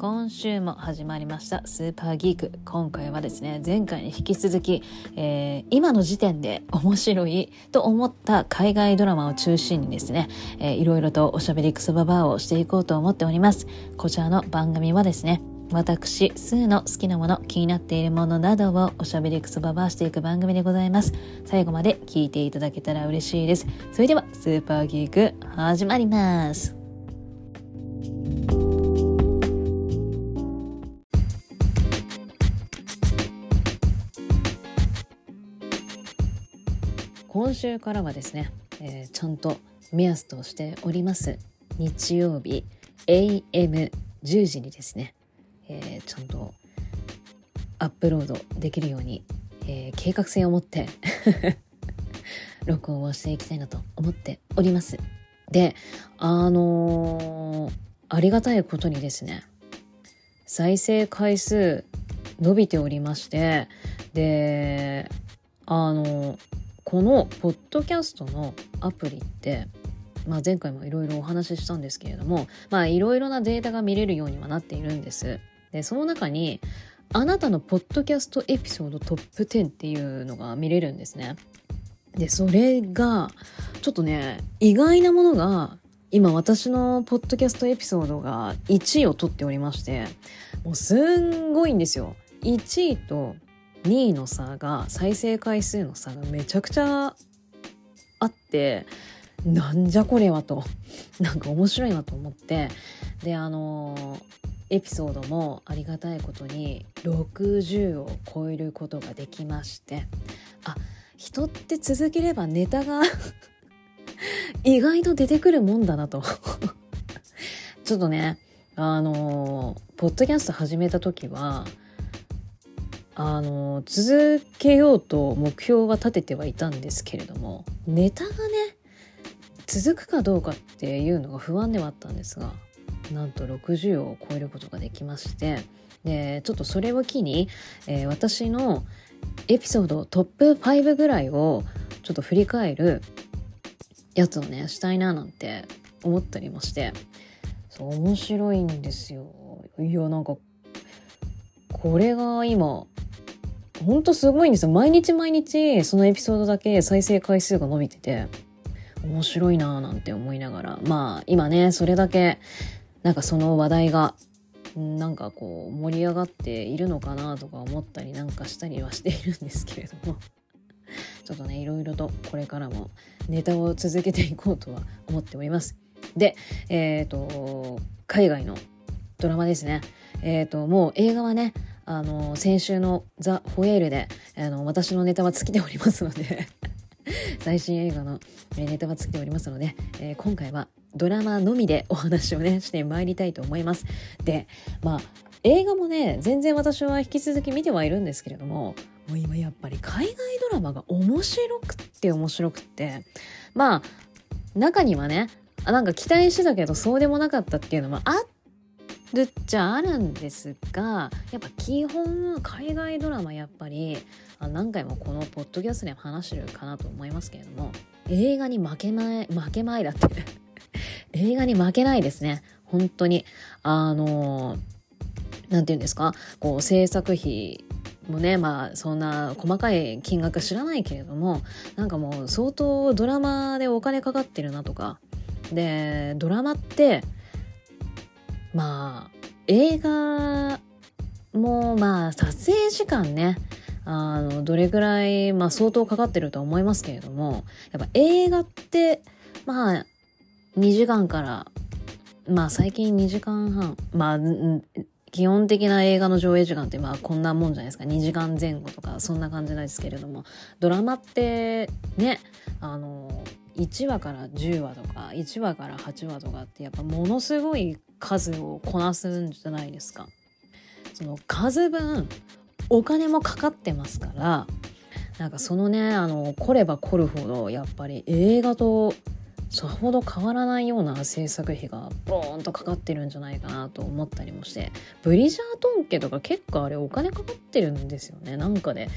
今週も始まりましたスーパーギーク今回はですね前回に引き続き、えー、今の時点で面白いと思った海外ドラマを中心にですね、えー、いろいろとおしゃべりクソババアをしていこうと思っておりますこちらの番組はですね私、スーの好きなもの、気になっているものなどをおしゃべりクソババアしていく番組でございます。最後まで聞いていただけたら嬉しいです。それでは、スーパーギーク、始まります。今週からはですね、えー、ちゃんと目安としております日曜日 AM10 時にですね、えー、ちゃんとアップロードできるように、えー、計画性を持って 録音をしていきたいなと思っております。で、あのー、ありがたいことにですね、再生回数伸びておりまして、で、あのーこのポッドキャストのアプリって、まあ、前回もいろいろお話ししたんですけれどもいろいろなデータが見れるようにはなっているんです。でその中にあなたのポッドキャストエピソードトップ10っていうのが見れるんですね。でそれがちょっとね意外なものが今私のポッドキャストエピソードが1位を取っておりましてもうすんごいんですよ。1位と2位の差が再生回数の差がめちゃくちゃあってなんじゃこれはと。なんか面白いなと思って。であのエピソードもありがたいことに60を超えることができまして。あ人って続ければネタが 意外と出てくるもんだなと。ちょっとねあのポッドキャスト始めた時はあの続けようと目標は立ててはいたんですけれどもネタがね続くかどうかっていうのが不安ではあったんですがなんと60を超えることができましてでちょっとそれを機に、えー、私のエピソードトップ5ぐらいをちょっと振り返るやつをねしたいななんて思ったりもしてそう面白いんですよ。いやなんかこれが今ほんとすごいんですよ。毎日毎日そのエピソードだけ再生回数が伸びてて、面白いなぁなんて思いながら、まあ今ね、それだけなんかその話題がなんかこう盛り上がっているのかなとか思ったりなんかしたりはしているんですけれども。ちょっとねいろいろとこれからもネタを続けていこうとは思っております。でえっ、ー、と海外のドラマですね。えっ、ー、ともう映画はねあの先週の「ザ・ホエールで」あの私のネタは尽きておりますので 最新映画のネタは尽きておりますので、えー、今回はドラマのみでお話をねしてまいりたいと思います。でまあ映画もね全然私は引き続き見てはいるんですけれどももう今やっぱり海外ドラマが面白くって面白くってまあ中にはねなんか期待してたけどそうでもなかったっていうのもあっるっちゃあるんですがやっぱ基本海外ドラマやっぱり何回もこのポッドキャストで話してるかなと思いますけれども映画に負けまい負けまいだって。映画に負けないですね。本当に。あの何て言うんですか？こう制作費もねまあそんな細かい金額知らないけれどもなんかもう相当ドラマでお金かかってるなとか。でドラマってまあ映画もまあ撮影時間ね。あのどれぐらい、まあ、相当かかってるとは思いますけれどもやっぱ映画ってまあ2時間からまあ最近2時間半まあ基本的な映画の上映時間ってまあこんなもんじゃないですか。2時間前後とかそんな感じなんですけれどもドラマってねあの1話から10話とか1話から8話とかってやっぱものすごい数をこなすんじゃないですか。その数分お金もかかってますからなんかそのねあの来れば来るほどやっぱり映画とさほど変わらないような制作費がボーンとかかってるんじゃないかなと思ったりもしてブリジャートン家とか結構あれお金かかってるんですよね。なんかで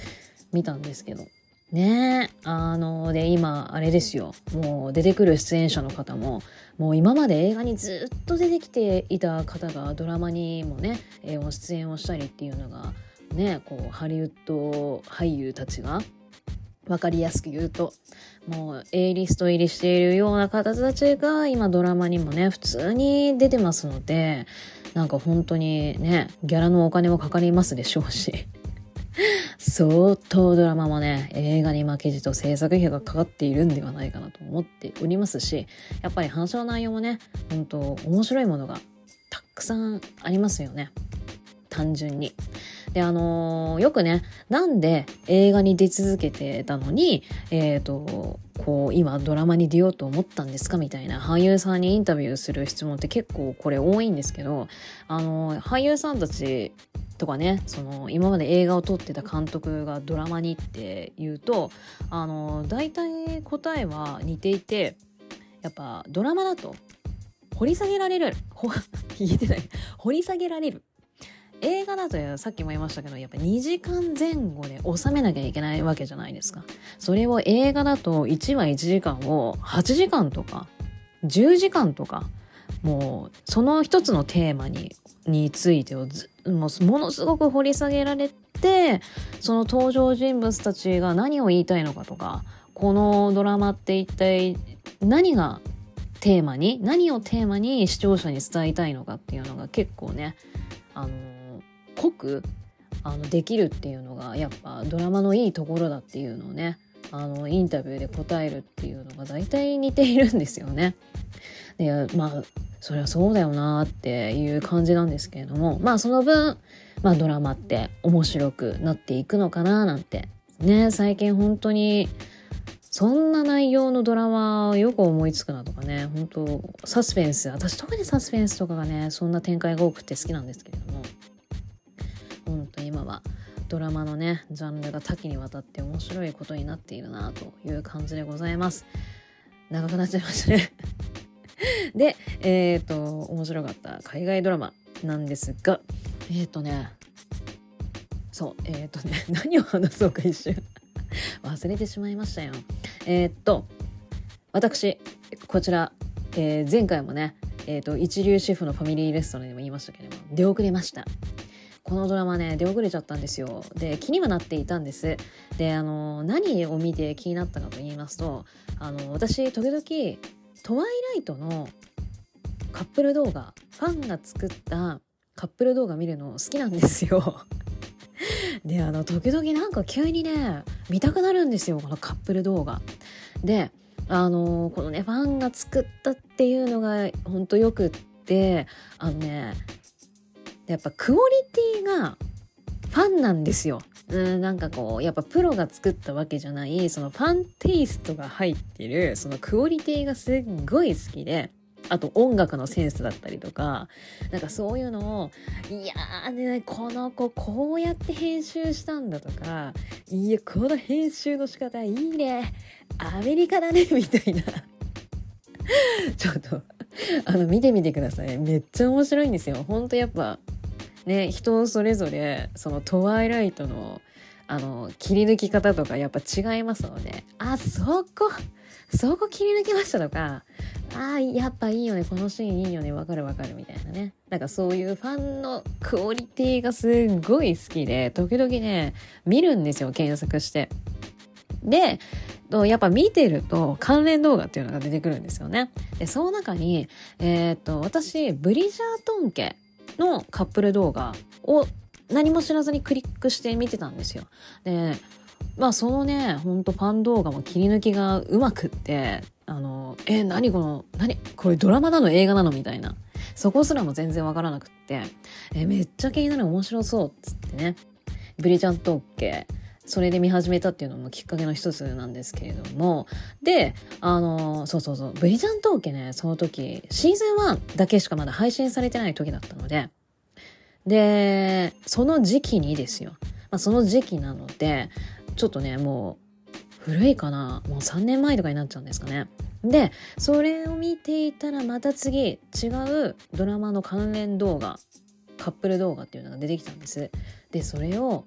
見たんですけど。ねあので今あれですよ。もう出てくる出演者の方ももう今まで映画にずっと出てきていた方がドラマにもね、えー、出演をしたりっていうのがねこうハリウッド俳優たちが分かりやすく言うともう A リスト入りしているような方たちが今ドラマにもね普通に出てますのでなんか本当にねギャラのお金もかかりますでしょうし。相当ドラマもね映画に負けじと制作費がかかっているんではないかなと思っておりますしやっぱり話の内容もね本当面白いものがたくさんありますよね。単純に。で、あのー、よくね、なんで映画に出続けてたのに、えっ、ー、と、こう、今ドラマに出ようと思ったんですか？みたいな俳優さんにインタビューする質問って結構これ多いんですけど、あのー、俳優さんたちとかねその今まで映画を撮ってた監督がドラマにって言うとあの大体答えは似ていてやっぱドラマだと掘り下げられる。言えてない掘り下げられる。映画だとさっきも言いましたけどやっぱ2時間前後で収めなきゃいけないわけじゃないですか。それを映画だと1話1時間を8時間とか10時間とかもうその一つのテーマにについてをもうものすごく掘り下げられてその登場人物たちが何を言いたいのかとかこのドラマって一体何がテーマに何をテーマに視聴者に伝えたいのかっていうのが結構ねあの濃くあのできるっていうのがやっぱドラマのいいところだっていうのをねあのインタビューで答えるっていうのが大体似ているんですよね。でまあそりゃそうだよなっていう感じなんですけれどもまあその分、まあ、ドラマって面白くなっていくのかななんてね最近本当にそんな内容のドラマよく思いつくなとかね本当サスペンス私特にサスペンスとかがねそんな展開が多くて好きなんですけれども本当今はドラマのねジャンルが多岐にわたって面白いことになっているなという感じでございます。長くなっちゃいましたね。でえっ、ー、と面白かった海外ドラマなんですがえっ、ー、とねそうえっ、ー、とね 何を話そうか一瞬。忘れてしまいましたよ。え、っと私こちら、え、前回もね、えー、っと一流シェフのファミリーレストランでも言いましたけれども出遅れました。このドラマね出遅れちゃったんですよ。で気にはなっていたんです。であの何を見て気になったかと言いますとあの私時々トワイライトのカップル動画ファンが作ったカップル動画見るの好きなんですよ。であの時々なんか急にね見たくなるんですよこのカップル動画。であのこのねファンが作ったっていうのがほんとよくってあのねやっぱクオリティがファンなんですよ。うんなんかこうやっぱプロが作ったわけじゃないそのファンテイストが入ってるそのクオリティがすっごい好きであと音楽のセンスだったりとかなんかそういうのをいやーねこの子こうやって編集したんだとかいやこの編集の仕方いいねアメリカだね みたいな。ちょっとあの見てみてください。めっちゃ面白いんですよ。ほんとやっぱね人それぞれそのトワイライトのあの切り抜き方とかやっぱ違いますのであそこそこ切り抜きましたとか。ああやっぱいいよね。このシーンいいよね。わかるわかる。みたいなね。なんかそういうファンのクオリティがすっごい好きで時々ね見るんですよ検索して。でやっぱ見てると関連動画っていうのが出てくるんですよね。でその中にえー、っと私ブリジャートン家のカップル動画を何も知らずにクリックして見てたんですよ。でまあそのねほんとファン動画も切り抜きがうまくってあのえ何この何これドラマなの映画なのみたいな。そこすらも全然わからなくって。えめっちゃ気になる面白そうっつってね。ブリちゃんと OK それで見始めたっていうのもきっかけの一つなんですけれども。であのそうそうそう。ブリちゃんトーケねその時シーズン1だけしかまだ配信されてない時だったので。でその時期にですよ、まあ、その時期なのでちょっとねもう古いかな。もう3年前とかになっちゃうんですかね。でそれを見ていたらまた次違うドラマの関連動画カップル動画っていうのが出てきたんです。でそれを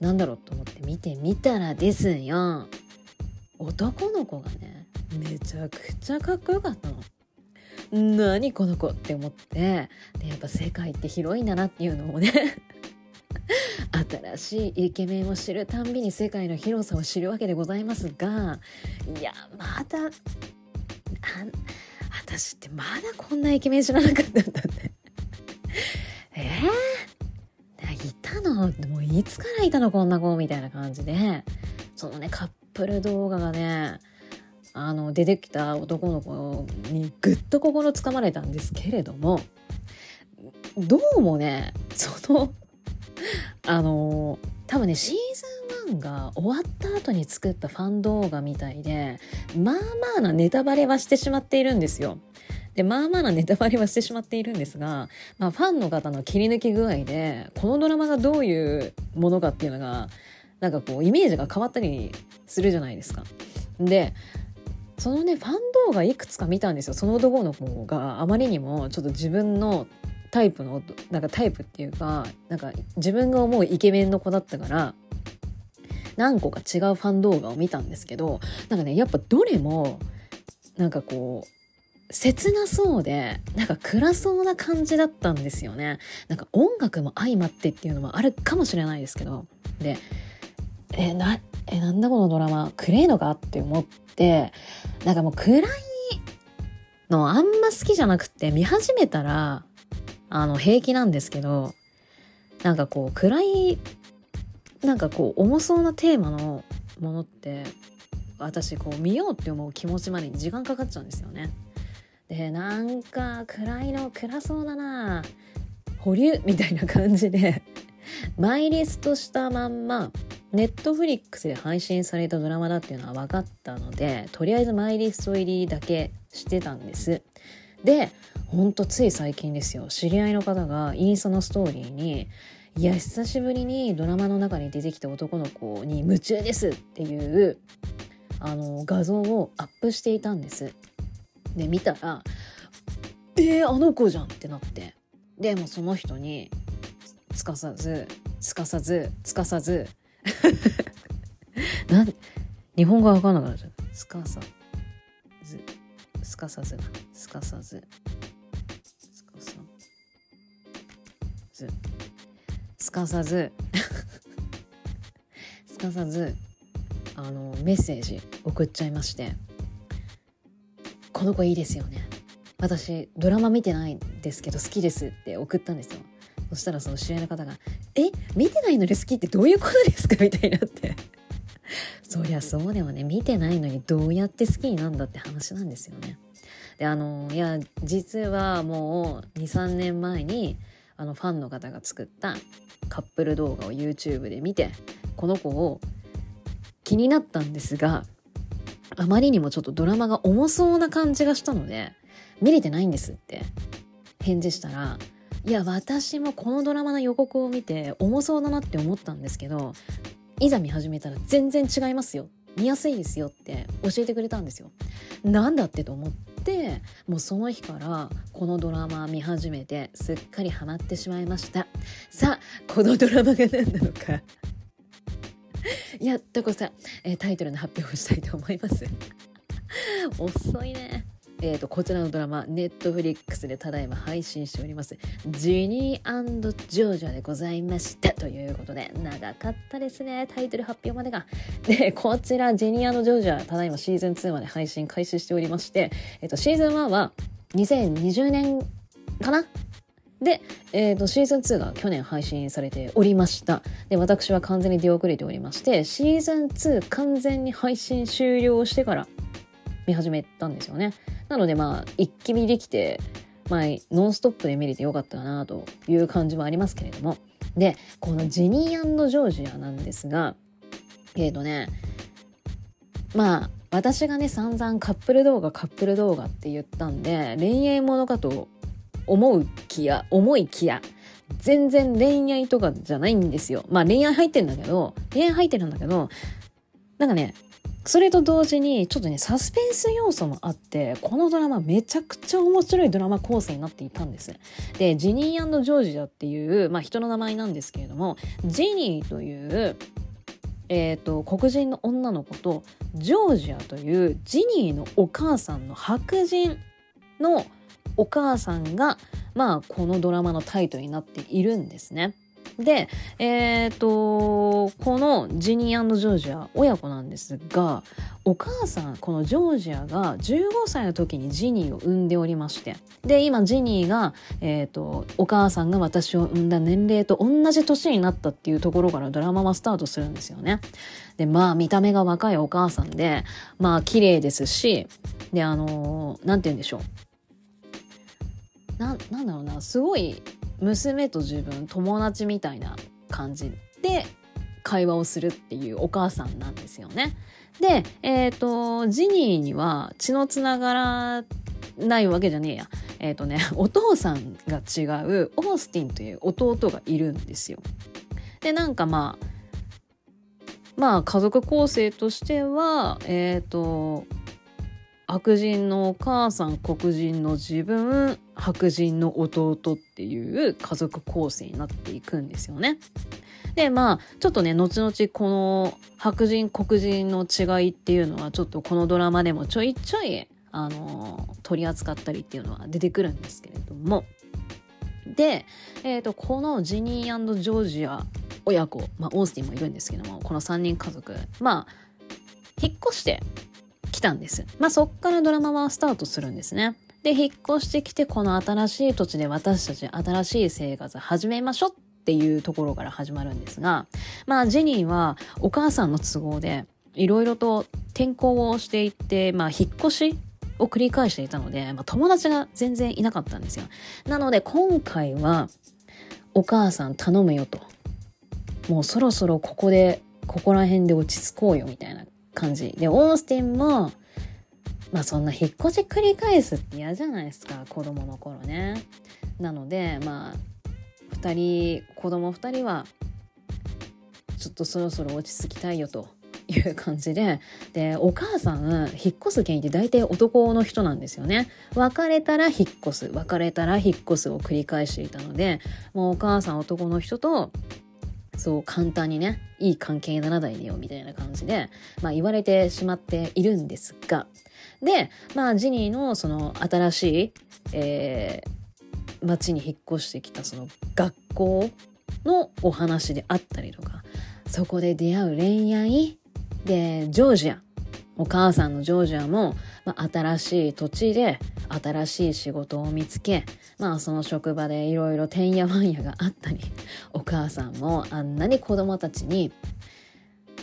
なんだろうと思って見てみたらですよ。男の子がねめちゃくちゃかっこよかったの。何この子って思って。でやっぱ世界って広いんだなっていうのをね。新しいイケメンを知るたんびに世界の広さを知るわけでございますがいやまだ私ってまだこんなイケメン知らなかったんだって。えー、いたの？もういつからいたのこんな子？みたいな感じで。そのねカップル動画がねあの出てきた男の子にぐっと心つかまれたんですけれどもどうもねその あの多分ねシーズン1が終わった後に作ったファン動画みたいでまあまあなネタバレはしてしまっているんですよ。でまあまあなネタバレはしてしまっているんですが、まあ、ファンの方の切り抜き具合でこのドラマがどういうものかっていうのがなんかこうイメージが変わったりするじゃないですか。でそのねファン動画いくつか見たんですよその男の子があまりにもちょっと自分のタイプのなんかタイプっていうかなんか自分が思うイケメンの子だったから何個か違うファン動画を見たんですけどなんかねやっぱどれもなんかこう切なそうでなんか暗そうな感じだったんですよね。なんか音楽も相まってっていうのもあるかもしれないですけど。でえなえなんだこのドラマ？暗いのかって思ってなんかもう暗いのあんま好きじゃなくて見始めたらあの平気なんですけどなんかこう暗いなんかこう重そうなテーマのものって私こう見ようって思う気持ちまでに時間かかっちゃうんですよね。でなんか暗いの暗そうだな保留みたいな感じで マイリストしたまんまネットフリックスで配信されたドラマだっていうのは分かったのでとりあえずマイリスト入りだけしてたんです。でほんとつい最近ですよ知り合いの方がインスタのストーリーに「いや久しぶりにドラマの中に出てきた男の子に夢中です」っていうあの画像をアップしていたんです。で見たら「えー、あの子じゃん!」ってなってでもその人にすかさずすかさずすかさず なん日本語わかんなくなっちゃうすかさずすかさずすかさずずすかさずすかさず あのメッセージ送っちゃいまして「この子いいですよね。私ドラマ見てないんですけど好きです」って送ったんですよ。そしたらその知り合いの方が「え？見てないのに好きってどういうことですか?」みたいになって。そりゃそうでもね。見てないのにどうやって好きになんだって話なんですよね。であのいや実はもう23年前にあのファンの方が作ったカップル動画を YouTube で見てこの子を気になったんですがあまりにもちょっとドラマが重そうな感じがしたので見れてないんですって返事したらいや私もこのドラマの予告を見て重そうだなって思ったんですけどいざ見始めたら全然違いますよ。見やすいですよって教えてくれたんですよ。なんだってと思ってもうその日からこのドラマ見始めてすっかりハマってしまいました。さあこのドラマが何なのか。いやとこさ、えー、タイトルの発表をしたいと思います。遅いね。えーと、こちらのドラマネットフリックスでただいま配信しております。ジニージョージャでございました。ということで長かったですねタイトル発表までが。でこちらジニージョージャただいまシーズン2まで配信開始しておりまして、えーと、シーズン1は2020年かなで、えーと、シーズン2が去年配信されておりました。で私は完全に出遅れておりましてシーズン2完全に配信終了してから見始めたんですよね。なのでまあ一気見できて、まあ、ノンストップで見れてよかったなという感じもありますけれども。でこのジニージョージアなんですがえっ、ー、とねまあ私がね散々カップル動画カップル動画って言ったんで恋愛ものかと思う気や思いきや全然恋愛とかじゃないんですよまあ恋愛入ってんだけど恋愛入ってるんだけどなんかねそれと同時にちょっとねサスペンス要素もあってこのドラマめちゃくちゃ面白いドラマ構成になっていたんです。でジニージョージアっていう、まあ、人の名前なんですけれどもジニーというえーと、黒人の女の子とジョージアというジニーのお母さんの白人のお母さんが、まあ、このドラマのタイトルになっているんですね。で、えっ、ー、と、このジニージョージア親子なんですが、お母さん、このジョージアが15歳の時にジニーを産んでおりまして、で、今ジニーが、え、ー、と、お母さんが私を産んだ年齢と同じ年になったっていうところからドラマはスタートするんですよね。で、まあ見た目が若いお母さんで、まあ綺麗ですし、で、あのー、なんて言うんでしょう。な、なんだろうな、すごい娘と自分友達みたいな感じで会話をするっていうお母さんなんですよね。で、えっ、ー、と、ジニーには血のつながらないわけじゃねえや。えっ、ー、とね、お父さんが違うオースティンという弟がいるんですよ。で、なんかまあ、まあ家族構成としては、えっ、ー、と、白人のお母さん黒人の自分白人の弟っていう家族構成になっていくんですよね。でまあちょっとね後々この白人黒人の違いっていうのはちょっとこのドラマでもちょいちょいあの取り扱ったりっていうのは出てくるんですけれどもで、えーと、このジニージョージア親子、まあ、オースティンもいるんですけどもこの3人家族まあ引っ越して来たんです。まあそっからドラマはスタートするんですね。で、引っ越してきてこの新しい土地で私たち新しい生活始めましょうっていうところから始まるんですが、まあジェニーはお母さんの都合でいろいろと転校をしていって、まあ引っ越しを繰り返していたので、まあ、友達が全然いなかったんですよ。なので今回はお母さん頼むよと。もうそろそろここで、ここら辺で落ち着こうよみたいな感じ。で、オースティンも、まあそんな引っ越し繰り返すって嫌じゃないですか、子供の頃ね。なので、まあ、2人、子供2人は、ちょっとそろそろ落ち着きたいよという感じで、で、お母さん、引っ越す原因って大体男の人なんですよね。別れたら引っ越す、別れたら引っ越すを繰り返していたので、もうお母さん男の人とそう簡単にねいい関係にならないでよみたいな感じで、まあ、言われてしまっているんですが。でまあジニーのその新しい、えー、町に引っ越してきたその学校のお話であったりとかそこで出会う恋愛でジョージアお母さんのジョージアも、まあ、新しい土地で新しい仕事を見つけ、まあその職場でいろいろてんやわんやがあったり、お母さんもあんなに子供たちに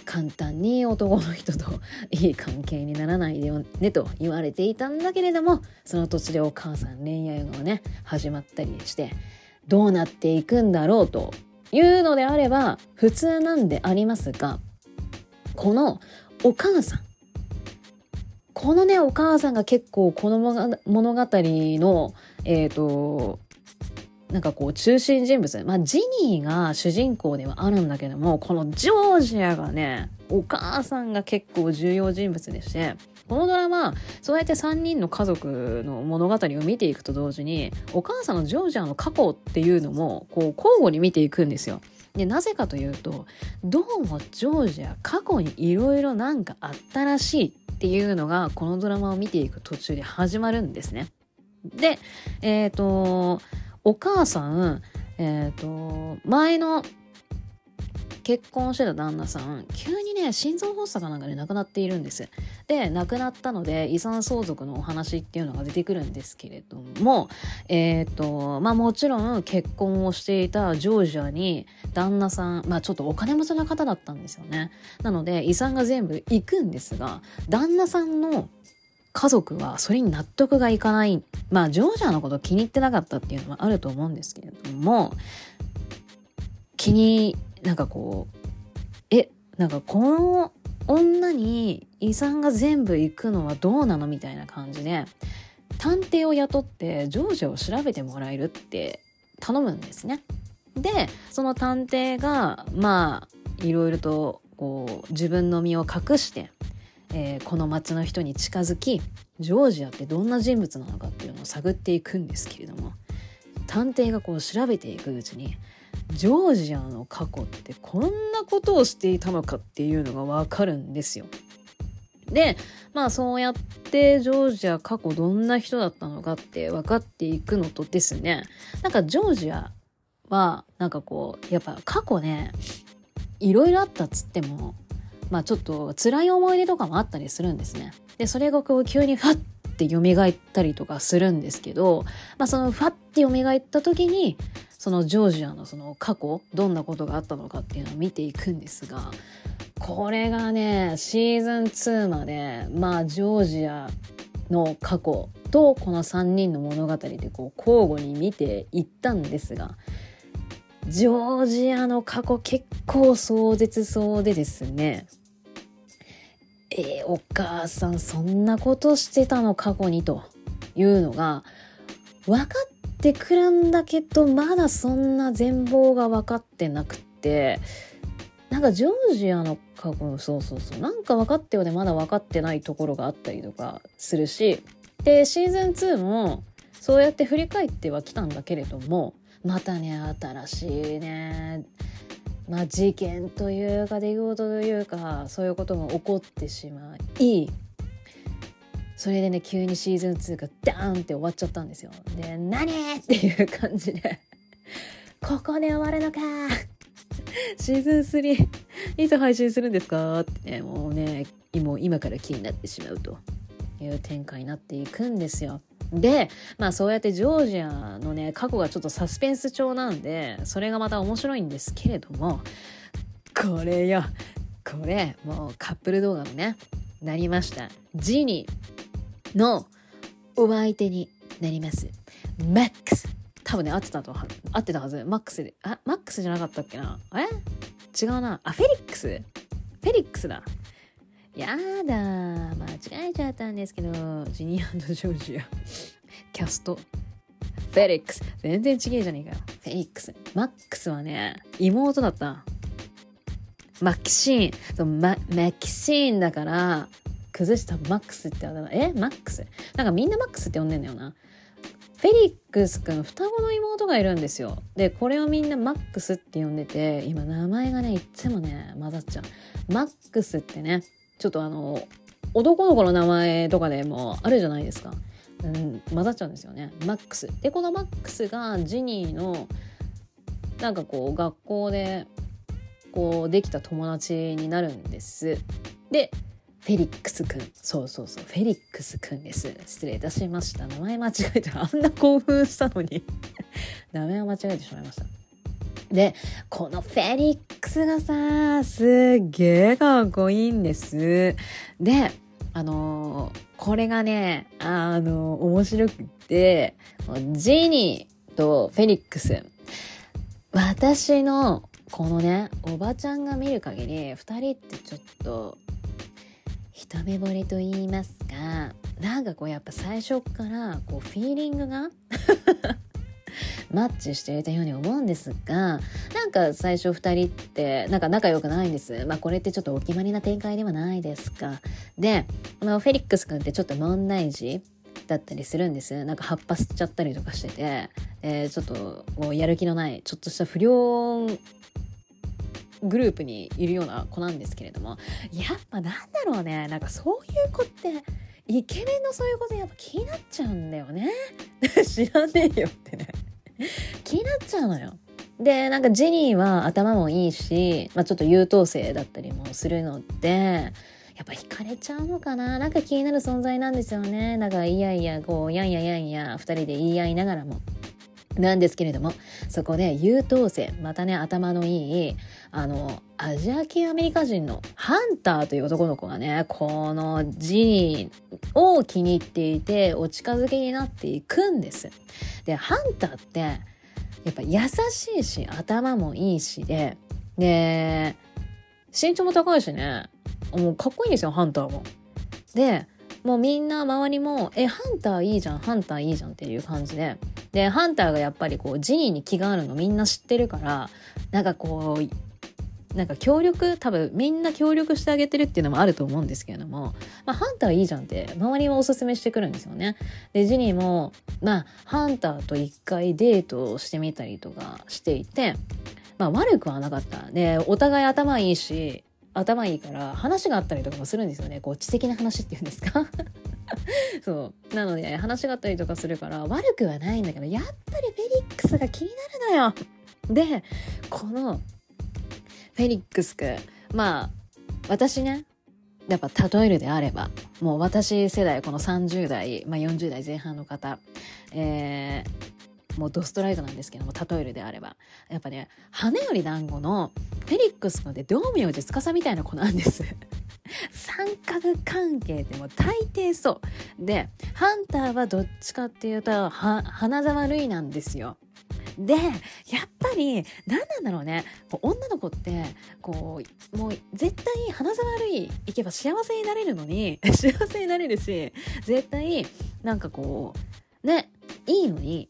簡単に男の人と いい関係にならないでよねと言われていたんだけれども、その土地でお母さん恋愛がね、始まったりして、どうなっていくんだろうというのであれば普通なんでありますが、このお母さん、このね、お母さんが結構この物語の、えっ、ー、と、なんかこう中心人物。まあジニーが主人公ではあるんだけども、このジョージアがね、お母さんが結構重要人物でして、このドラマ、そうやって3人の家族の物語を見ていくと同時に、お母さんのジョージアの過去っていうのも、こう交互に見ていくんですよ。で、なぜかというと、どうもジョージア過去にいろいろなんかあったらしいっていうのがこのドラマを見ていく途中で始まるんですね。で、えっ、ー、と、お母さん、えっ、ー、と、前の結婚してた旦那さん、急にね、心臓発作かなんかで亡くなっているんです。で、亡くなったので、遺産相続のお話っていうのが出てくるんですけれども、えっ、ー、と、まあもちろん結婚をしていたジョージアに旦那さん、まあちょっとお金持ちな方だったんですよね。なので、遺産が全部行くんですが、旦那さんの家族はそれに納得がいかない。まあ、ジョージアのこと気に入ってなかったっていうのはあると思うんですけれども、気になんかこうえなんかこの女に遺産が全部いくのはどうなのみたいな感じで探偵を雇ってジョージアを調べてもらえるって頼むんですね。でその探偵がまあいろいろとこう自分の身を隠してえー、この町の人に近づきジョージアってどんな人物なのかっていうのを探っていくんですけれども探偵がこう調べていくうちにジョージアの過去ってこんなことをしていたのかっていうのがわかるんですよ。でまあそうやってジョージア過去どんな人だったのかって分かっていくのとですねなんかジョージアはなんかこうやっぱ過去ねいろいろあったっつってもまあちょっと辛い思い出とかもあったりするんですね。でそれがこう急にファッて蘇ったりとかするんですけど、まあ、そのファッて蘇った時にそのジョージアのその過去どんなことがあったのかっていうのを見ていくんですがこれがねシーズン2までまあジョージアの過去とこの3人の物語でこう交互に見ていったんですがジョージアの過去結構壮絶そうでですねえー、お母さんそんなことしてたの過去にというのが分かってくるんだけどまだそんな全貌が分かってなくてなんかジョージアの過去そうそうそうなんか分かってよでまだ分かってないところがあったりとかするしでシーズン2もそうやって振り返ってはきたんだけれどもまたね新しいねまあ事件というか出来事というかそういうことが起こってしまいそれでね急にシーズン2がダーンって終わっちゃったんですよ。で何？っていう感じで。ここで終わるのか。シーズン3いつ配信するんですか？ってねもうねもう今から気になってしまうと。いう展開になっていくんですよ。でまあそうやってジョージアのね過去がちょっとサスペンス調なんでそれがまた面白いんですけれどもこれよ。これもうカップル動画のねなりました。ジニー。のお相手になります。マックス。多分ね、合ってたと、合ってたはず。マックスで。あ、マックスじゃなかったっけな？え？違うな。あ、フェリックスフェリックスだ。やだ間違えちゃったんですけど、ジニアジョージア。キャスト。フェリックス。全然違えじゃねえかよ。フェリックス。マックスはね、妹だった。マキシーン。そうママキシーンだから、崩したマックスってあだ名？え？マックス？なんかみんなマックスって呼んでんだよな。フェリックスくん双子の妹がいるんですよ。でこれをみんなマックスって呼んでて今名前がねいっつもね混ざっちゃう。マックスってねちょっとあの男の子の名前とかでもあるじゃないですか、うん、混ざっちゃうんですよね。マックス。でこのマックスがジニーのなんかこう学校でこうできた友達になるんです。でフェリックスくん。そうそうそう。フェリックスくんです。失礼いたしました。名前間違えて、あんな興奮したのに 名前を間違えてしまいました。で、このフェリックスがさ、すっげえかっこいいんです。で、あのー、これがね、あのー、面白くて、ジーニーとフェリックス。私の、このね、おばちゃんが見る限り、二人ってちょっと、一目惚れと言いますかなんかこうやっぱ最初からこうフィーリングが マッチしていたように思うんですがなんか最初2人ってなんか仲良くないんです。まあこれってちょっとお決まりな展開ではないですか。でこのフェリックス君ってちょっと問題児だったりするんです。なんか葉っぱ吸っちゃったりとかしてて、え、ちょっとこうやる気のないちょっとした不良グループにいるような子なんですけれどもやっぱなんだろうねなんかそういう子ってイケメンのそういうことやっぱ気になっちゃうんだよね。知らねえよってね。気になっちゃうのよ。でなんかジニーは頭もいいし、まあ、ちょっと優等生だったりもするのでやっぱ惹かれちゃうのかな。なんか気になる存在なんですよね。だからいやいやこうやんややんや2人で言い合いながらも。なんですけれどもそこで優等生またね頭のいいあのアジア系アメリカ人のハンターという男の子がねこのジニーを気に入っていてお近づきになっていくんです。でハンターってやっぱ優しいし頭もいいしでで身長も高いしねもうかっこいいんですよハンターも。でもうみんな周りも「えハンターいいじゃんハンターいいじゃん」っていう感じででハンターがやっぱりこうジニーに気があるのみんな知ってるからなんかこうなんか協力多分みんな協力してあげてるっていうのもあると思うんですけれども、まあ、ハンターいいじゃんって周りはおすすめしてくるんですよね。でジニーもまあハンターと一回デートをしてみたりとかしていてまあ悪くはなかった。でお互い頭いいし頭いいから話があったりとかもするんですよね。こう知的な話っていうんですか？そうなので話があったりとかするから悪くはないんだけどやっぱりフェリックスが気になるのよ。でこのフェリックスくまあ私ねやっぱ例えるであればもう私世代この30代、まあ、40代前半の方、えー、もうドストライクなんですけども例えるであれば。やっぱね羽より団子のフェリックスので道明寺司みたいな子なんです。三角関係でもう大抵そう。でハンターはどっちかっていうと花沢類なんですよ。でやっぱり何なんだろうね。女の子ってこうもう絶対鼻触悪い行けば幸せになれるのに 幸せになれるし絶対なんかこうねいいのに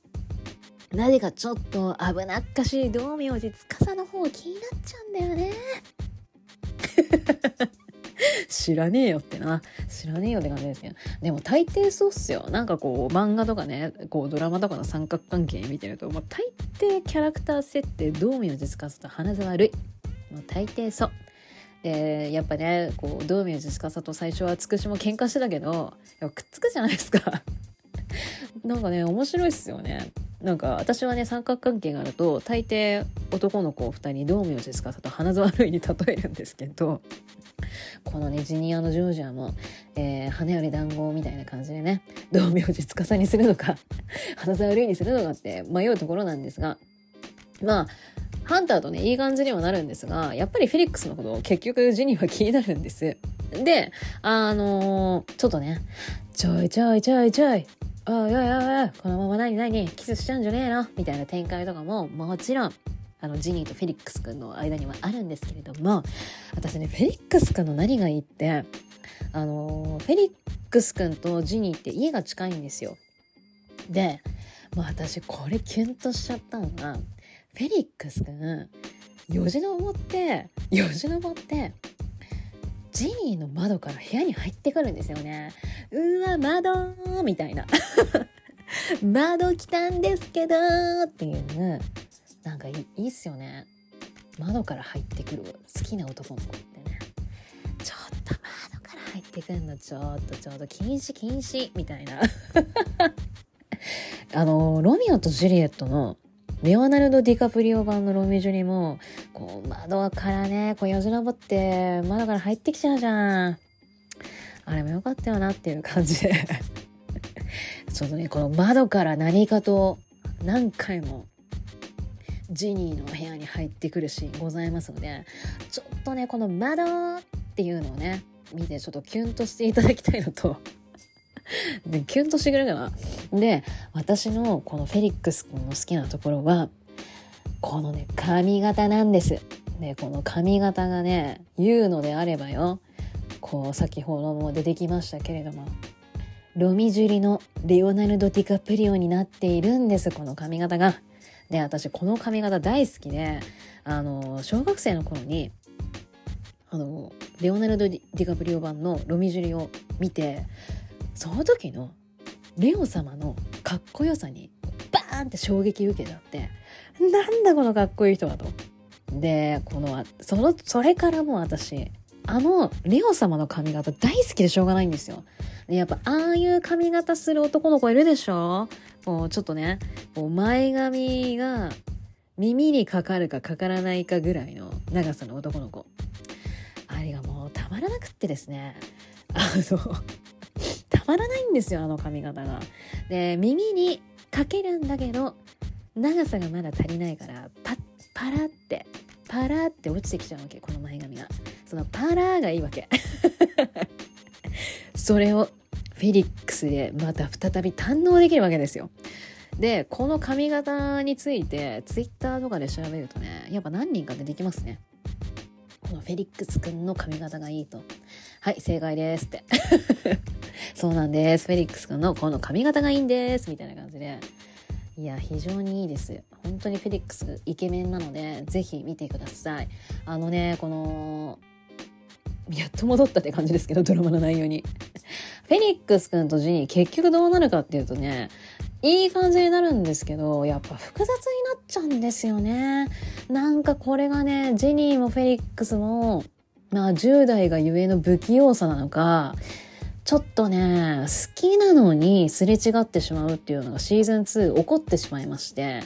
なぜかちょっと危なっかしい道明寺司の方気になっちゃうんだよね。知らねえよってな。知らねえよって感じですけど。でも大抵そうっすよ。なんかこう漫画とかね、こうドラマとかの三角関係見てると、もう大抵キャラクター設定、道明寺司と花沢類。もう大抵そう。でやっぱねこう道明寺司と最初はつくしも喧嘩してたけどくっつくじゃないですか なんかね面白いっすよねなんか私はね三角関係があると大抵男の子を2人道明寺司と花沢類に例えるんですけどこのねジニアのジョージアも、えー、羽より団子みたいな感じでね道明寺司にするのか花沢類にするのかって迷うところなんですがまあハンターとねいい感じにはなるんですがやっぱりフェリックスのことを結局ジニーは気になるんです。であのー、ちょっとねちょいちょいちょいちょいおいおいおいおいこのまま何何キスしちゃうんじゃねえの？みたいな展開とかももちろんあのジニーとフェリックス君の間にはあるんですけれども私ねフェリックス君の何がいいってあのフェリックス君とジニーって家が近いんですよ。で、まあ、私これキュンとしちゃったのがフェリックス君よじ登ってよじ登ってジニーの窓から部屋に入ってくるんですよね。うわ窓みたいな。窓来たんですけどっていうなんかいいっすよね。窓から入ってくる好きな男の子ってね。ちょっと窓から入ってくるのちょっとちょっと禁止禁止みたいな。あのロミオとジュリエットのレオナルド・ディカプリオ版のロミジュリもこう窓からねこうよじ登って窓から入ってきちゃうじゃん。あれもよかったよなっていう感じで。ちょっとねこの窓から何かと何回もジニーの部屋に入ってくるシーンございますのでちょっとねこの「窓」っていうのをね見てちょっとキュンとしていただきたいのと。でキュンとしてくれるかなで私のこのフェリックス君の好きなところはこのね髪型なんですでこの髪型がね言うのであればよこう先ほども出てきましたけれどもロミジュリのレオナルド・ディカプリオになっているんですこの髪型が。で私この髪型大好きであの小学生の頃にあのレオナルド・ディカプリオ版の「ロミジュリ」を見てその時のレオ様のかっこよさにバーンって衝撃受けちゃってなんだこのかっこいい人はと。でこのそのそれからもう私あのレオ様の髪型大好きでしょうがないんですよ。でやっぱああいう髪型する男の子いるでしょ？こうちょっとねこう前髪が耳にかかるかかからないかぐらいの長さの男の子あれがもうたまらなくってですねあのたまらないんですよあの髪型が。で耳にかけるんだけど長さがまだ足りないからパッパラってパラって落ちてきちゃうわけこの前髪がそのパラーがいいわけ それをフェリックスでまた再び堪能できるわけですよ。でこの髪型についてツイッターとかで調べるとねやっぱ何人か出てきますね。このフェリックスくんの髪型がいいと。はい正解ですって。そうなんです。フェリックスくんのこの髪型がいいんです。みたいな感じで。いや非常にいいです本当にフェリックスイケメンなのでぜひ見てください。あのねこのやっと戻ったって感じですけどドラマの内容に。フェニックス君とジニー結局どうなるかっていうとねいい感じになるんですけどやっぱ複雑になっちゃうんですよね。なんかこれがねジニーもフェリックスもまあ10代がゆえの不器用さなのかちょっとね好きなのにすれ違ってしまうっていうのがシーズン2起こってしまいまして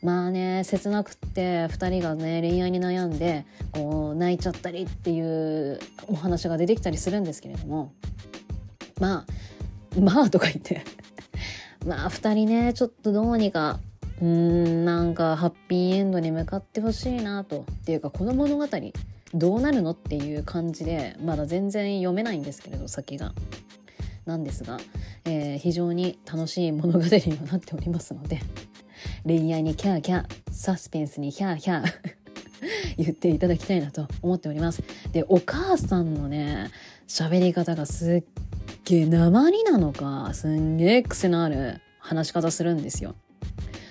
まあね切なくって2人がね恋愛に悩んでこう泣いちゃったりっていうお話が出てきたりするんですけれどもまあまあとか言って まあ2人ねちょっとどうにかうーんなんかハッピーエンドに向かってほしいなと。っていうかこの物語どうなるのっていう感じでまだ全然読めないんですけれど先が。なんですが、えー、非常に楽しい物語にはなっておりますので恋愛にキャーキャーサスペンスにヒャーヒャー 言っていただきたいなと思っております。でお母さんのね喋り方がすっげえ鉛なのかすんげえ癖のある話し方するんですよ。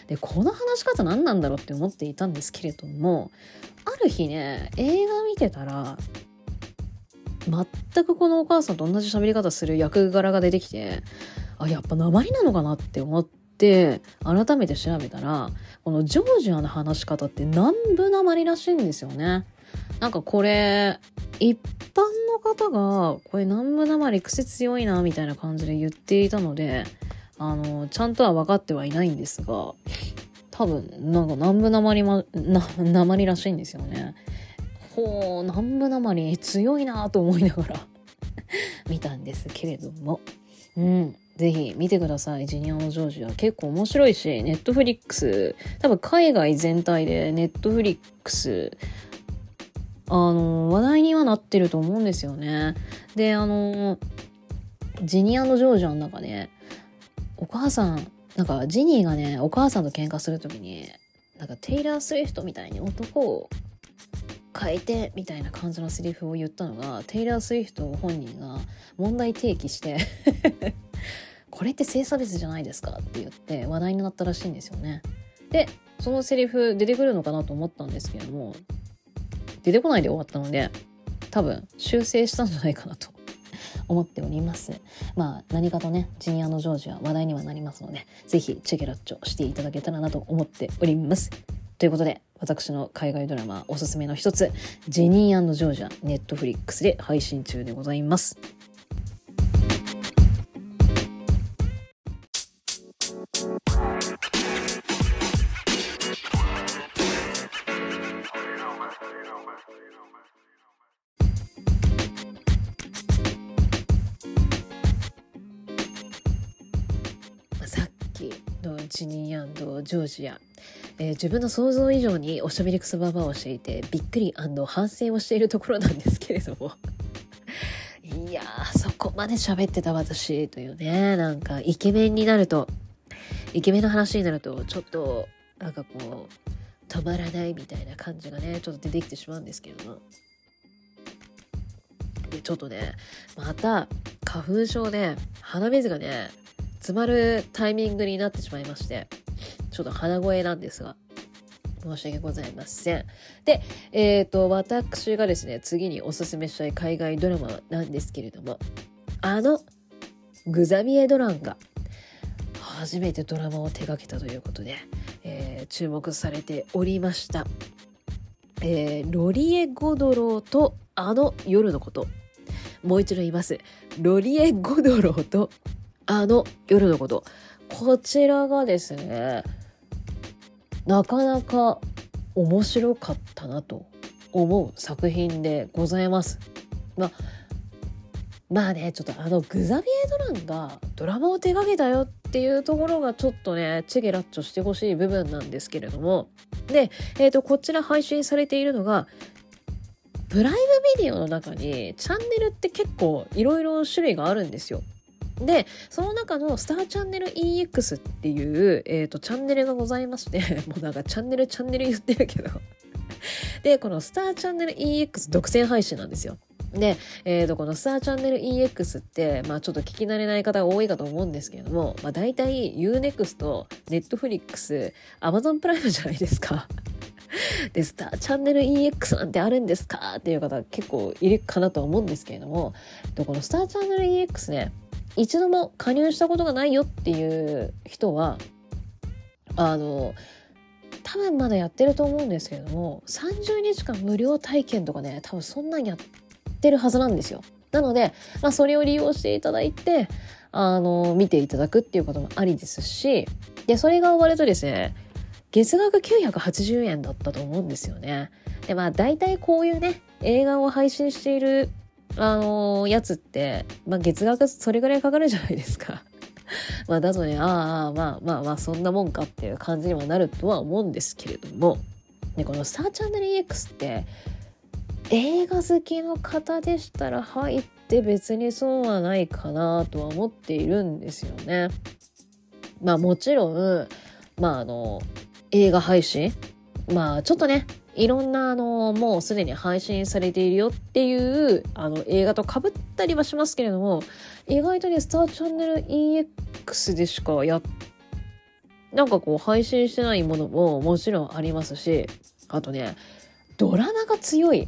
でこの話し方何なんだろうって思っていたんですけれどもある日ね映画見てたら全くこのお母さんと同じ喋り方する役柄が出てきてあやっぱ鉛なのかなって思って改めて調べたらこのジョージアの話し方って南部鉛らしいんですよね。なんかこれ一般の方がこれ南部鉛癖強いなみたいな感じで言っていたのであのちゃんとは分かってはいないんですが多分なんか南部鉛まりまな鉛らしいんですよね。ほう南部なまり強いなと思いながら 見たんですけれどもうんぜひ見てください。ジニアのジョージア。結構面白いし、ネットフリックス、多分海外全体でネットフリックス、あの、話題にはなってると思うんですよね。で、あの、ジニアのジョージアの中で、お母さん、なんかジニーがね、お母さんと喧嘩する時に、なんかテイラー・スウィフトみたいに男を変えてみたいな感じのセリフを言ったのがテイラー・スウィフト本人が問題提起して これって性差別じゃないですか？って言って話題になったらしいんですよね。でそのセリフ出てくるのかなと思ったんですけれども出てこないで終わったので多分修正したんじゃないかなと思っております。まあ何かとねジニアのジョージは話題にはなりますので是非チェケラッチョしていただけたらなと思っております。ということで私の海外ドラマおすすめの一つ「ジェニージョージャ」ネットフリックスで配信中でございます。ジョージア。えー、自分の想像以上におしゃべりくそばばをしていてびっくり反省をしているところなんですけれども。いやーそこまで喋ってた私というねなんかイケメンになるとイケメンの話になるとちょっとなんかこう止まらないみたいな感じがねちょっと出てきてしまうんですけども。でちょっとねまた花粉症で鼻水がね詰まるタイミングになってしまいまして。ちょっと鼻声なんですが、申し訳ございません。で、えっ、ー、と、私がですね、次におすすめしたい海外ドラマなんですけれども、あの、グザビエ・ドランが初めてドラマを手掛けたということで、えー、注目されておりました。えー、ロリエ・ゴドローとあの夜のこと。もう一度言います。ロリエ・ゴドローとあの夜のこと。こちらがですね、なかなか面白かったなと思う作品でございます。まあまあねちょっとあのグザビエ・ドランがドラマを手掛けたよっていうところがちょっとねチゲラッチョしてほしい部分なんですけれどもで、えーと、こちら配信されているのがプライムビデオの中にチャンネルって結構いろいろ種類があるんですよ。でその中のスターチャンネル EX っていう、えーと、チャンネルがございまして もうなんかチャンネルチャンネル言ってるけど。でこのスターチャンネル EX 独占配信なんですよ。で、えー、とこのスターチャンネル EX って、まあ、ちょっと聞き慣れない方が多いかと思うんですけれども、まあ、大体 UNEXT、Netflix、Amazon プライムじゃないですか。で、スターチャンネル EX なんてあるんですか？っていう方結構いるかなと思うんですけれども、このスターチャンネル EX ね、一度も加入したことがないよっていう人は、あの、多分まだやってると思うんですけれども、30日間無料体験とかね、多分そんなんやってるはずなんですよ。なので、まあ、それを利用していただいて、あの、見ていただくっていうこともありですし、で、それが終わるとですね、月額980円だったと思うんですよね。で、まあ大体こういうね、映画を配信している、あの、やつって、まあ月額それぐらいかかるじゃないですか。まあだとね、ああ、まあまあまあそんなもんかっていう感じにもなるとは思うんですけれども、で、このスターチャンネル EX って、映画好きの方でしたら入って別に損はないかなとは思っているんですよね。まあもちろん、まああの、映画配信まあちょっとねいろんなあのもうすでに配信されているよっていうあの映画とかぶったりはしますけれども意外とねスターチャンネル EX でしかやなんかこう配信してないものももちろんありますしあとねドラマが強い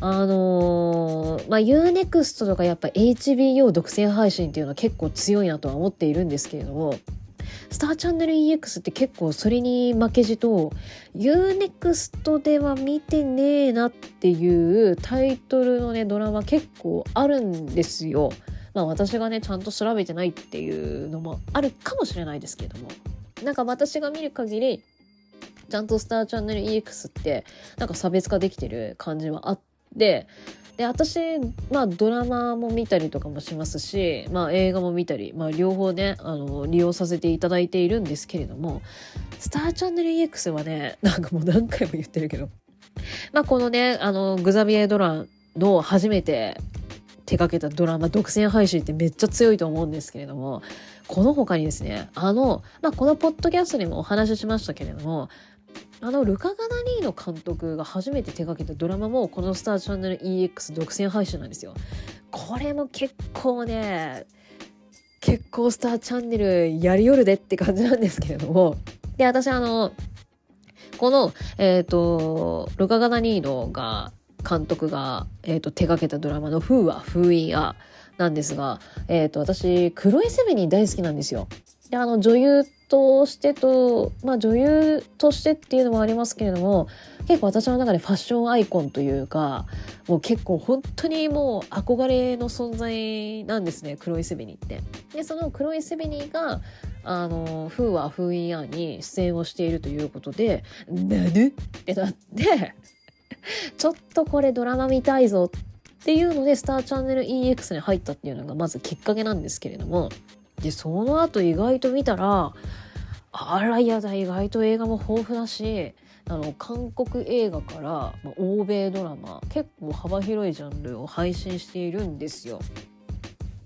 あのー、まあ UNEXT とかやっぱ HBO 独占配信っていうのは結構強いなとは思っているんですけれどもスターチャンネル EX って結構それに負けじと UNEXT では見てねえなっていうタイトルのねドラマ結構あるんですよ。まあ私がねちゃんと調べてないっていうのもあるかもしれないですけどもなんか私が見る限りちゃんとスターチャンネル EX ってなんか差別化できてる感じはあってで私、まあ、ドラマも見たりとかもしますし、まあ、映画も見たり、まあ、両方ねあの利用させていただいているんですけれどもスターチャンネル EX はねなんかもう何回も言ってるけど、まあ、このねあのグザビエ・ドランの初めて手掛けたドラマ独占配信ってめっちゃ強いと思うんですけれどもこの他にですねあの、まあ、このポッドキャストにもお話ししましたけれどもあのルカ・ガナリーノ監督が初めて手掛けたドラマもこのスターチャンネル EX 独占配信なんですよ。これも結構ね結構スターチャンネルやりよるでって感じなんですけれどもで私あのこのえっ、ー、とルカ・ガナリーノが監督が、えーと、手掛けたドラマの「風は封印や」なんですが、えーと、私クロエ・セベニー大好きなんですよ。であの女優としてと、まあ、女優としてっていうのもありますけれども結構私の中でファッションアイコンというかもう結構本当にもう憧れの存在なんですね黒いセベニーって。でその黒いセベニーがあの「風は封印案」に出演をしているということで「なぬ?」ってなってちょっとこれドラマ見たいぞっていうのでスターチャンネル EX に入ったっていうのがまずきっかけなんですけれどもでその後意外と見たらあらやだ意外と映画も豊富だしあの韓国映画から、まあ、欧米ドラマ結構幅広いジャンルを配信しているんですよ。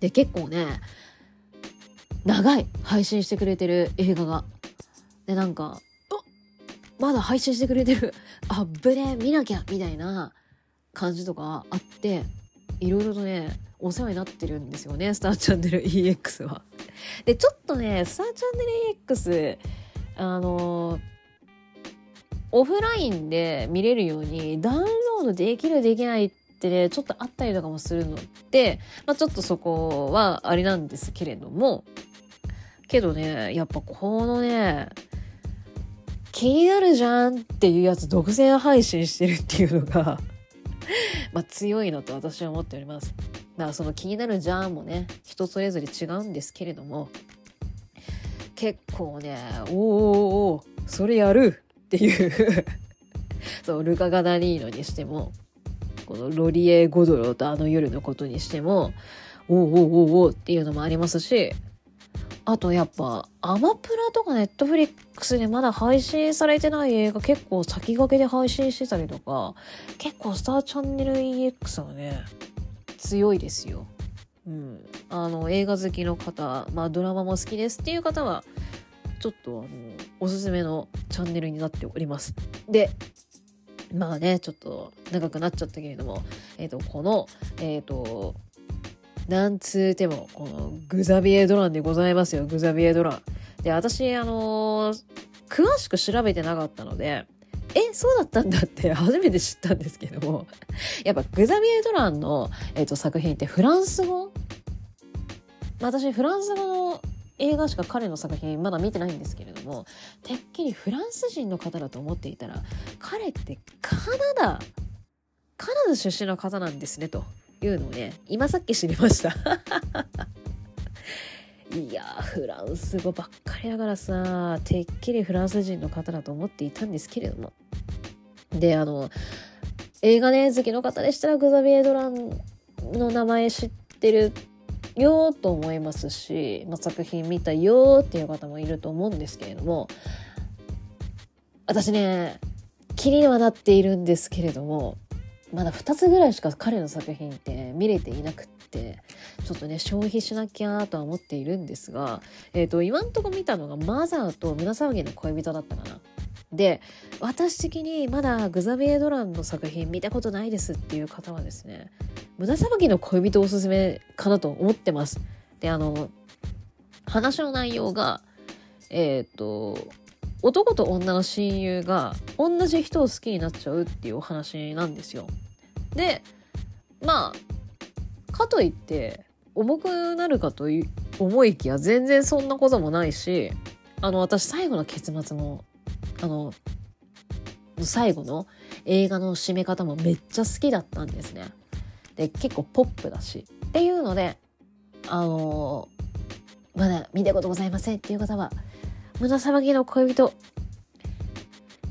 で結構ね長い配信してくれてる映画が。でなんかまだ配信してくれてるあぶね見なきゃみたいな感じとかあっていろいろとねお世話になってるんですよねスターチャンネル EX は。でちょっとねスターチャンネル X あのオフラインで見れるようにダウンロードできるできないってねちょっとあったりとかもするので、まあ、ちょっとそこはあれなんですけれどもけどねやっぱこのね気になるじゃんっていうやつ独占配信してるっていうのがまあ強いのと私は思っております。だからその気になるジャンもね人それぞれ違うんですけれども結構ねおーおーそれやるっていう そうルカ・ガダリーノにしてもこのロリエ・ゴドロとあの夜のことにしてもおおおおっていうのもありますしあとやっぱアマプラとかネットフリックスでまだ配信されてない映画結構先駆けで配信してたりとか結構スターチャンネル EX はね強いですよ。うん、あの映画好きの方、まあ、ドラマも好きですっていう方はちょっとあのおすすめのチャンネルになっております。でまあねちょっと長くなっちゃったけれども、えーと、このえっ、ー、となんつうてもこのグザビエ・ドランでございますよグザビエ・ドラン。で私あのー、詳しく調べてなかったのでえそうだったんだって初めて知ったんですけども。やっぱグザビエ・ドランの、えーと、作品ってフランス語？私フランス語の映画しか彼の作品まだ見てないんですけれどもてっきりフランス人の方だと思っていたら彼ってカナダカナダ出身の方なんですねというのをね今さっき知りました。いやフランス語ばっかりだからさてっきりフランス人の方だと思っていたんですけれども。であの映画ね好きの方でしたらグザビエ・ドランの名前知ってるよと思いますし、まあ、作品見たよっていう方もいると思うんですけれども。私ね気にはなっているんですけれどもまだ2つぐらいしか彼の作品って見れていなくってちょっとね消費しなきゃとは思っているんですが、えーと、今んとこ見たのがマザーと胸騒ぎの恋人だったかな。で私的にまだグザビエ・ドランの作品見たことないですっていう方はですね胸騒ぎの恋人おすすめかなと思ってます。であの話の内容がえっ、ー、と男と女の親友が同じ人を好きになっちゃうっていうお話なんですよ。でまあかといって重くなるかと思いきや全然そんなこともないしあの私最後の結末のあの最後の映画の締め方もめっちゃ好きだったんですね。で結構ポップだしっていうのであのまだ見たことございませんっていう方は胸騒ぎの恋人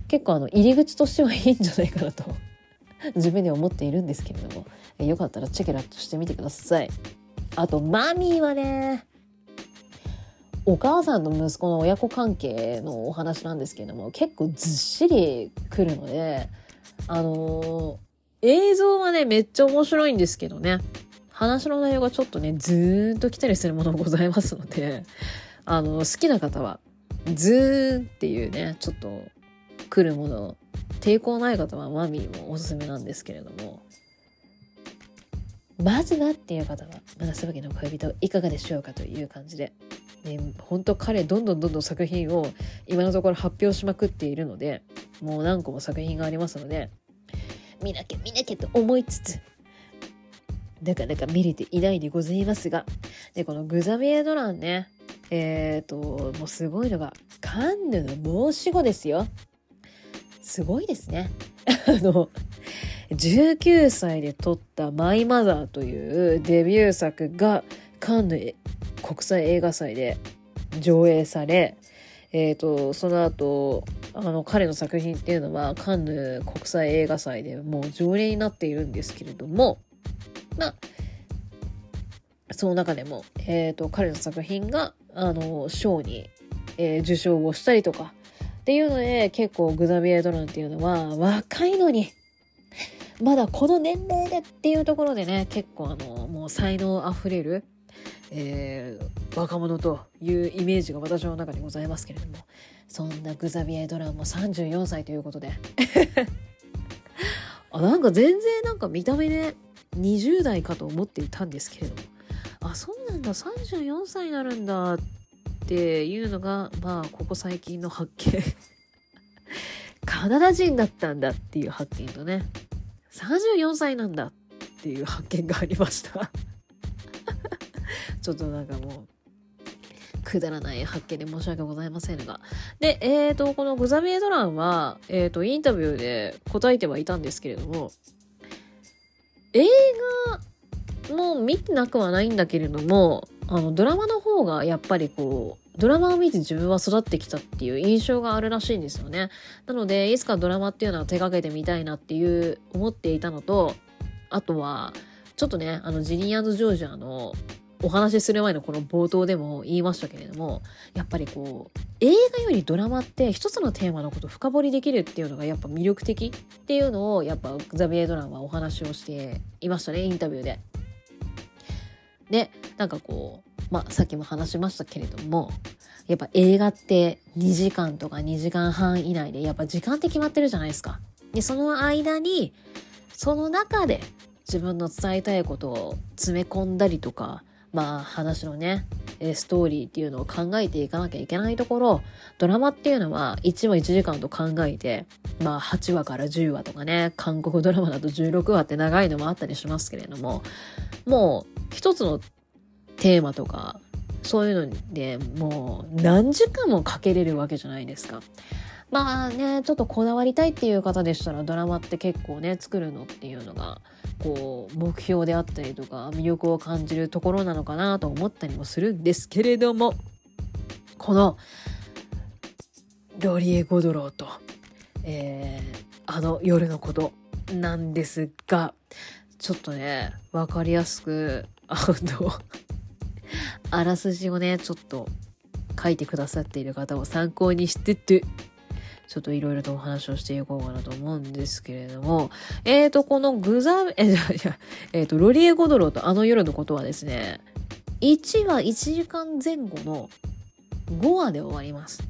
結構あの入り口としてはいいんじゃないかなと 自分で思っているんですけれどもえよかったらチェケラッとしてみてください。あとマミーはねお母さんと息子の親子関係のお話なんですけれども結構ずっしりくるのであのー、映像はねめっちゃ面白いんですけどね。話の内容がちょっとねずーんと来たりするものもございますのであの好きな方はズーンっていうねちょっと来るもの抵抗ない方はマミーもおすすめなんですけれどもまずはっていう方は「七さばきの恋人」いかがでしょうかという感じで。ね、本当彼どんどんどんどん作品を今のところ発表しまくっているのでもう何個も作品がありますので見なきゃ見なきゃと思いつつなかなか見れていないでございますがでこのグザビエ・ドランねえっ、ー、ともうすごいのがカンヌの申し子ですよ。すごいですね。あの19歳で撮った「マイ・マザー」というデビュー作がカンヌ国際映画祭で上映され、えーと、その後あの彼の作品っていうのはカンヌ国際映画祭でもう常連になっているんですけれどもまあその中でも、えーと、彼の作品があの賞に、えー、受賞をしたりとかっていうので結構グザビエ・ドランっていうのは若いのにまだこの年齢でっていうところでね結構あのもう才能あふれるえー、若者というイメージが私の中にございますけれどもそんなグザビエ・ドランも34歳ということで。あなんか全然なんか見た目で20代かと思っていたんですけれども。あそうなんだ34歳になるんだっっていうのがまあここ最近の発見。カナダ人だったんだっていう発見とね。34歳なんだっていう発見がありました。ちょっとなんかもう、くだらない発見で申し訳ございませんが。で、えっ、ー、と、このグザビエドランは、えっ、ー、と、インタビューで答えてはいたんですけれども、映画も見てなくはないんだけれども、あの、ドラマの方がやっぱりこう、ドラマを見て自分は育ってきたっていう印象があるらしいんですよね。なので、いつかドラマっていうのは手掛けてみたいなっていう思っていたのと、あとは、ちょっとね、あの、ジニージョージアのお話しする前のこの冒頭でも言いましたけれどもやっぱりこう映画よりドラマって一つのテーマのことを深掘りできるっていうのがやっぱ魅力的っていうのをやっぱザビエドランはお話をしていましたねインタビューで。でなんかこうまあさっきも話しましたけれどもやっぱ映画って2時間とか2時間半以内でやっぱ時間って決まってるじゃないですか。でその間にその中で自分の伝えたいことを詰め込んだりとかまあ話のねストーリーっていうのを考えていかなきゃいけないところドラマっていうのは1話1時間と考えてまあ8話から10話とかね韓国ドラマだと16話って長いのもあったりしますけれどももう一つのテーマとかそういうのでもう何時間もかけれるわけじゃないですか。まあねちょっとこだわりたいっていう方でしたらドラマって結構ね作るのっていうのがこう目標であったりとか魅力を感じるところなのかなと思ったりもするんですけれどもこのロリエ・ゴドローと、えー、あの夜のことなんですがちょっとね分かりやすくあのあらすじをねちょっと書いてくださっている方を参考にしててちょっといろいろとお話をしていこうかなと思うんですけれども、えーと、このグザ、え、じゃえーと、ロリエ・ゴドロとあの夜のことはですね、1話1時間前後の5話で終わります。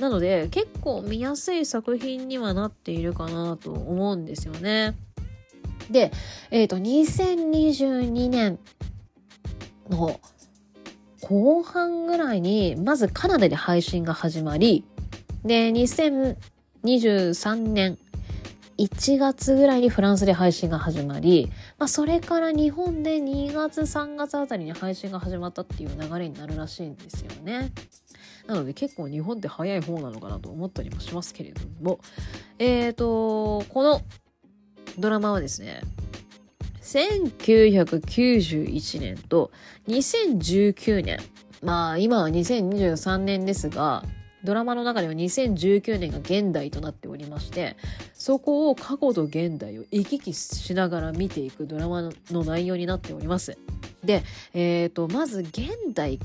なので、結構見やすい作品にはなっているかなと思うんですよね。で、えっ、ー、と、2022年の後半ぐらいに、まずカナダで配信が始まり、で、2023年1月ぐらいにフランスで配信が始まり、まあ、それから日本で2月3月あたりに配信が始まったっていう流れになるらしいんですよね。なので結構日本って早い方なのかなと思ったりもしますけれども、えっ、ー、と、このドラマはですね、1991年と2019年、まあ今は2023年ですが、ドラマの中では2019年が現代となっておりましてそこを過去と現代を行き来しながら見ていくドラマの内容になっております。で、えーと、まず現代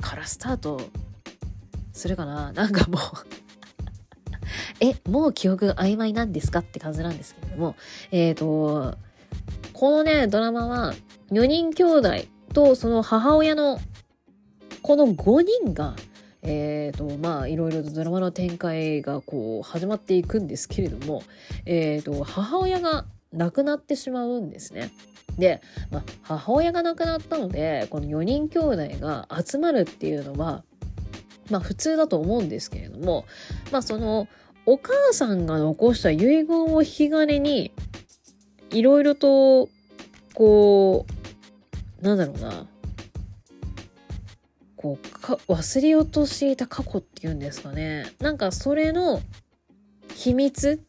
からスタートするかな？なんかもう えもう記憶曖昧なんですかって感じなんですけれどもえっ、ー、とこのねドラマは4人兄弟とその母親のこの5人がえーとまあいろいろとドラマの展開がこう始まっていくんですけれども、えーと、母親が亡くなってしまうんですね。で、まあ、母親が亡くなったのでこの4人兄弟が集まるっていうのはまあ普通だと思うんですけれどもまあそのお母さんが残した遺言を引き金にいろいろとこうなんだろうなこうか忘れようとしていた過去っていうんですかね。なんかそれの秘密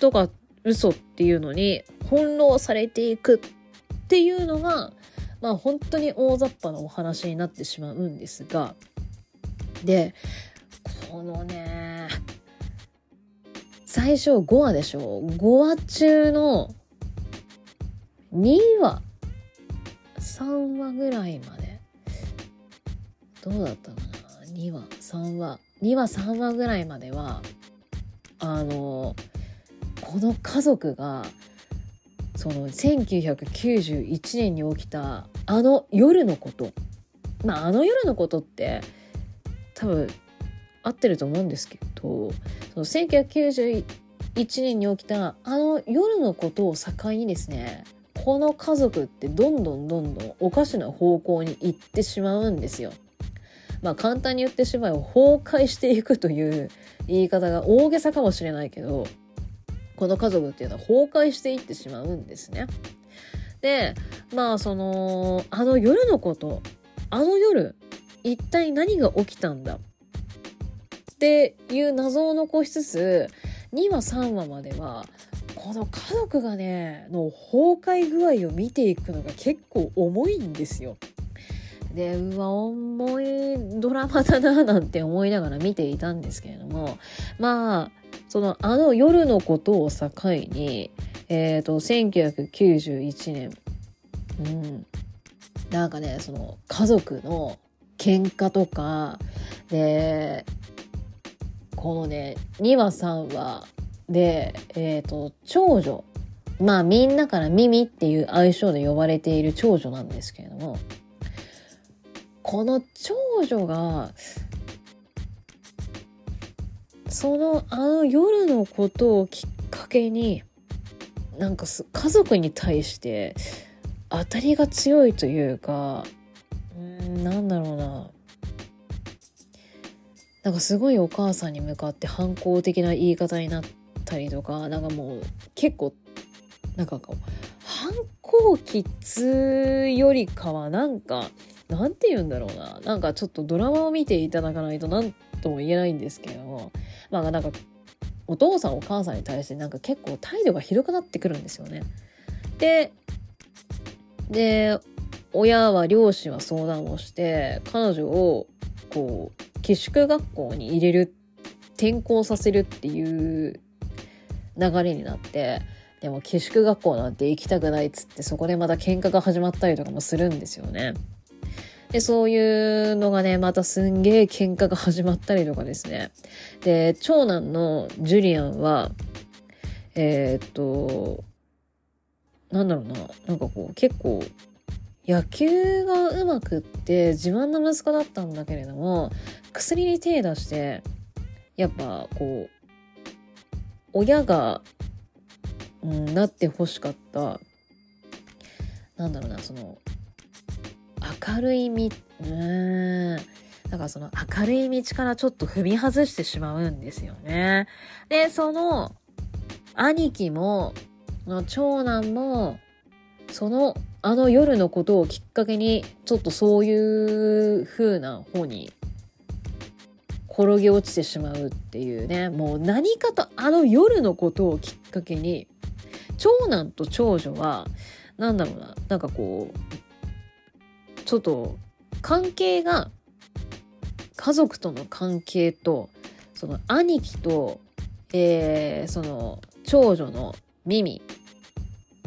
とか嘘っていうのに翻弄されていくっていうのがまあ本当に大雑把なお話になってしまうんですが。でこのね最初5話でしょ5話中の2話3話ぐらいまでどうだったかな？2話3話。2話3話ぐらいまではあのこの家族がその1991年に起きたあの夜のこと。まああの夜のことって多分合ってると思うんですけどその1991年に起きたあの夜のことを境にですねこの家族ってどんどんどんどんおかしな方向に行ってしまうんですよ。まあ簡単に言ってしまえば崩壊していくという言い方が大げさかもしれないけどこの家族っていうのは崩壊していってしまうんですね。でまあそのあの夜のことあの夜一体何が起きたんだ？っていう謎を残しつつ2話3話まではこの家族がねの崩壊具合を見ていくのが結構重いんですよ。でうわ重いドラマだななんて思いながら見ていたんですけれどもまあそのあの夜のことを境にえっ、ー、と1991年うんなんかねその家族の喧嘩とかでこのね2話3話でえっ、ー、と長女まあみんなからミミっていう愛称で呼ばれている長女なんですけれどもこの長女がそのあの夜のことをきっかけになんか家族に対して当たりが強いというかうんなんだろうな。なんかすごいお母さんに向かって反抗的な言い方になったりとかなんかもう結構なんか反抗期っつよりかはなんかなんて言うんだろうななんかちょっとドラマを見ていただかないと何とも言えないんですけどもまあなんかお父さんお母さんに対してなんか結構態度がひどくなってくるんですよね。でで親は両親は相談をして彼女をこう寄宿学校に入れる転校させるっていう流れになってでも寄宿学校なんて行きたくないっつってそこでまた喧嘩が始まったりとかもするんですよね。で、そういうのがね、またすんげえ喧嘩が始まったりとかですね。で、長男のジュリアンは、えー、っと、なんだろうな、なんかこう、結構、野球がうまくって自慢の息子だったんだけれども、薬に手出して、やっぱこう、親が、うん、なってほしかった、なんだろうな、その、明るい道うんだからその明るい道からちょっと踏み外してしまうんですよね。で、その兄貴も、の長男も、そのあの夜のことをきっかけに、ちょっとそういう風な方に転げ落ちてしまうっていうね、もう何かとあの夜のことをきっかけに、長男と長女は、なんだろうな、なんかこう、ちょっと関係が家族との関係とその兄貴と、えー、その長女のミミ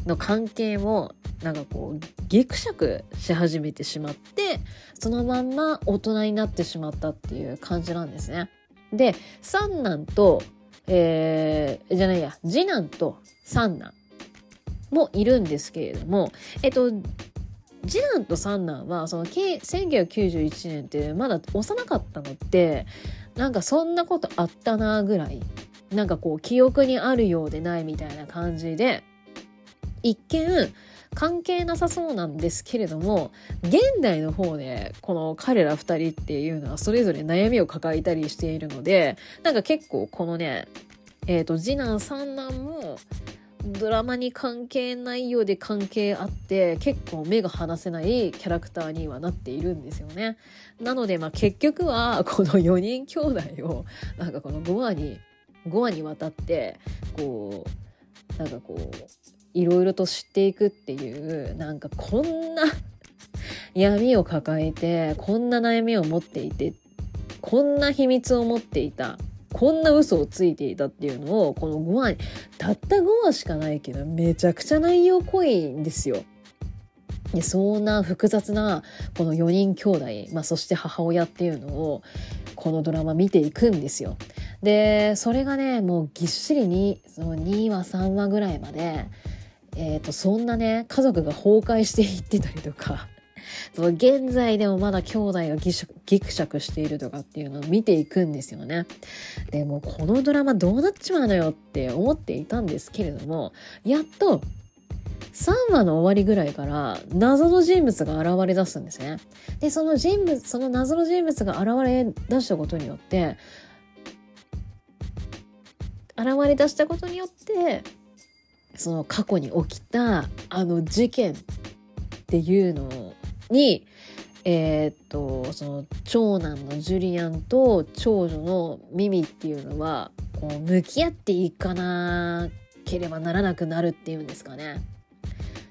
の関係もなんかこうギクシャクし始めてしまってそのまんま大人になってしまったっていう感じなんですね。で三男と、えー、じゃないや次男と三男もいるんですけれどもえっと次男と三男はその1991年ってまだ幼かったのってなんかそんなことあったなぐらいなんかこう記憶にあるようでないみたいな感じで一見関係なさそうなんですけれども現代の方でこの彼ら2人っていうのはそれぞれ悩みを抱えたりしているのでなんか結構このねえっ、ー、と次男三男もドラマに関係ないようで関係あって結構目が離せないキャラクターにはなっているんですよね。なのでまあ結局はこの4人兄弟をなんかこの5話に5話にわたってこうなんかこういろいろと知っていくっていうなんかこんな闇を抱えてこんな悩みを持っていてこんな秘密を持っていたこんな嘘をついていたっていうのをこの5話たった5話しかないけどめちゃくちゃ内容濃いんですよ。でそんな複雑なこの4人兄弟、まあ、そして母親っていうのをこのドラマ見ていくんですよ。でそれがねもうぎっしりにその2話3話ぐらいまで、えーとそんなね家族が崩壊していってたりとかその現在でもまだ兄弟がギクシャクしているとかっていうのを見ていくんですよね。でもこのドラマどうなっちまうのよって思っていたんですけれども、やっと3話の終わりぐらいから謎の人物が現れ出すんですね。で、その人物、その謎の人物が現れ出したことによって、現れ出したことによって、その過去に起きたあの事件っていうのをに、えー、っとその長男のジュリアンと長女のミミっていうのはこう向き合っていかなければならなくなるっていうんですかね。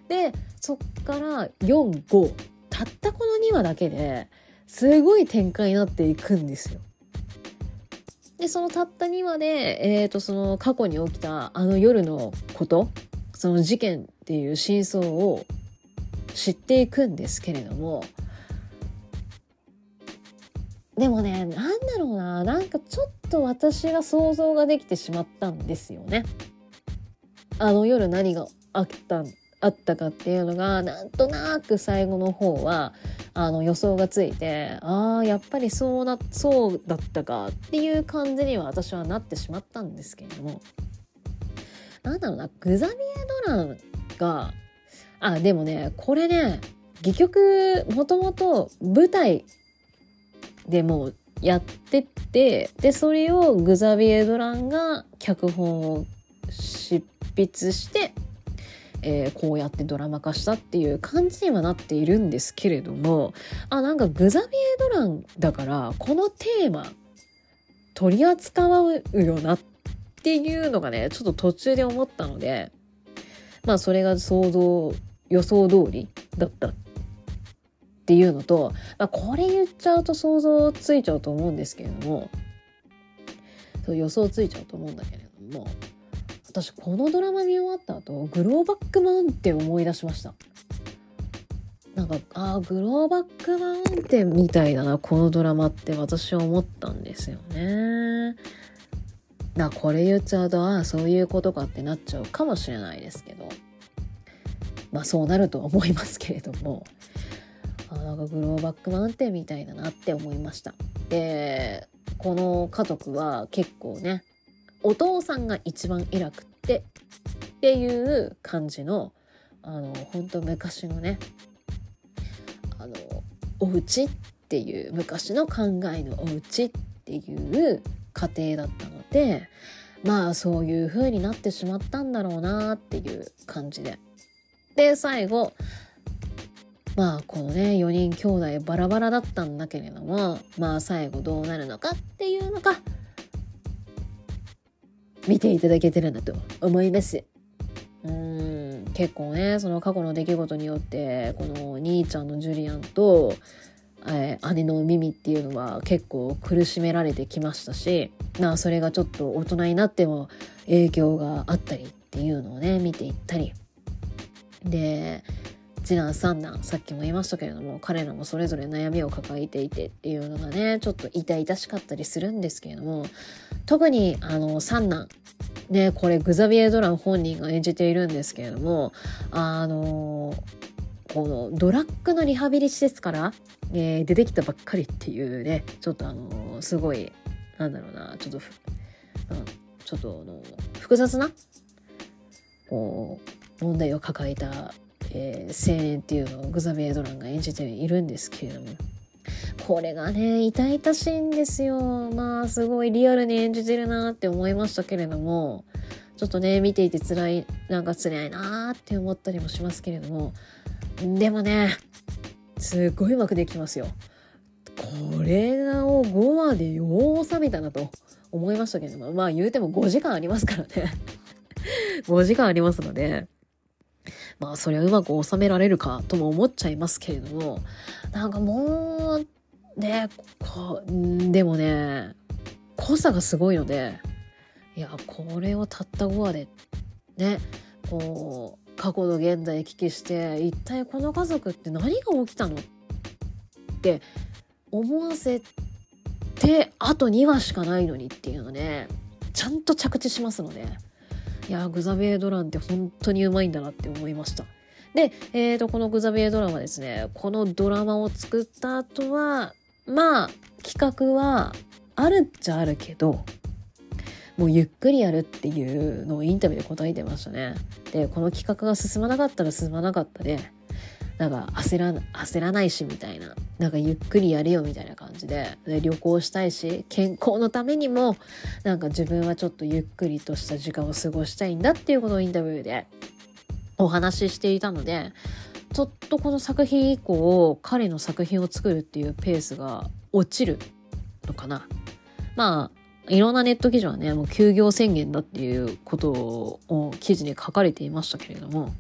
でそっから45たったこの2話だけですごい展開になっていくんですよ。でそのたった2話で、えーとその過去に起きたあの夜のことその事件っていう真相を知っていくんですけれどもでもねなんだろうななんかちょっと私が想像ができてしまったんですよね。あの夜何があったあったかっていうのがなんとなく最後の方はあの予想がついてああやっぱりそうなそうだったかっていう感じには私はなってしまったんですけれどもなんだろうな、グザビエ・ドランが、あ、でもね、これね、戯曲、もともと舞台でもやってて、で、それをグザビエ・ドランが脚本を執筆して、えー、こうやってドラマ化したっていう感じにはなっているんですけれどもあなんかグザビエ・ドランだからこのテーマ取り扱うよなっていうのがねちょっと途中で思ったのでまあそれが想像予想通りだったっていうのと、まあ、これ言っちゃうと想像ついちゃうと思うんですけれどもそう予想ついちゃうと思うんだけれども私このドラマ見終わった後グローバックマウンテン思い出しました。なんかあグローバックマウンテンみたいだなこのドラマって私は思ったんですよね。なこれ言っちゃうとああそういうことかってなっちゃうかもしれないですけど。まあそうなるとは思いますけれどもあなんかグローバックマウンテンみたいだなって思いました。でこの家族は結構ねお父さんが一番偉くってっていう感じのあの本当昔のねあのお家っていう昔の考えのお家っていう家庭だったのでまあそういう風になってしまったんだろうなっていう感じでで最後まあこのね4人兄弟バラバラだったんだけれどもまあ最後どうなるのかっていうのが見ていただけてるんだと思います。うん結構ねその過去の出来事によってこの兄ちゃんのジュリアンと、え、姉のミミっていうのは結構苦しめられてきましたしなそれがちょっと大人になっても影響があったりっていうのをね見ていったりで次男三男さっきも言いましたけれども彼らもそれぞれ悩みを抱えていてっていうのがねちょっと痛々しかったりするんですけれども特にあの三男ねこれグザビエ・ドラン本人が演じているんですけれどもあのこのドラッグのリハビリ施設から、えー、出てきたばっかりっていうねちょっとあのすごいなんだろうなちょっと、うん、ちょっとあの複雑なこう問題を抱えたえー、青年っていうのをグザビエ・ドランが演じているんですけれどもこれがね痛々しいんですよ。まあすごいリアルに演じてるなって思いましたけれどもちょっとね見ていて辛いなんか辛いなって思ったりもしますけれどもでもねすごいうまくできますよ。これを5話でよう収めたなと思いましたけれどもまあ言うても5時間ありますからね。5時間ありますのでまあそれはうまく収められるかとも思っちゃいますけれどもなんかもうねこでもね濃さがすごいのでいやこれをたった5話でねこう過去の現代聞きして一体この家族って何が起きたのって思わせてあと2話しかないのにっていうのねちゃんと着地しますので。いやグザベエドランって本当にうまいんだなって思いました。で、えーと、このグザベエドラマですねこのドラマを作った後はまあ企画はあるっちゃあるけどもうゆっくりやるっていうのをインタビューで答えてましたね。でこの企画が進まなかったら進まなかったでなんか焦ら焦らないしみたいななんかゆっくりやれよみたいな感じでで旅行したいし健康のためにもなんか自分はちょっとゆっくりとした時間を過ごしたいんだっていうことをインタビューでお話ししていたのでちょっとこの作品以降彼の作品を作るっていうペースが落ちるのかな。まあいろんなネット記事はねもう休業宣言だっていうことを記事に書かれていましたけれども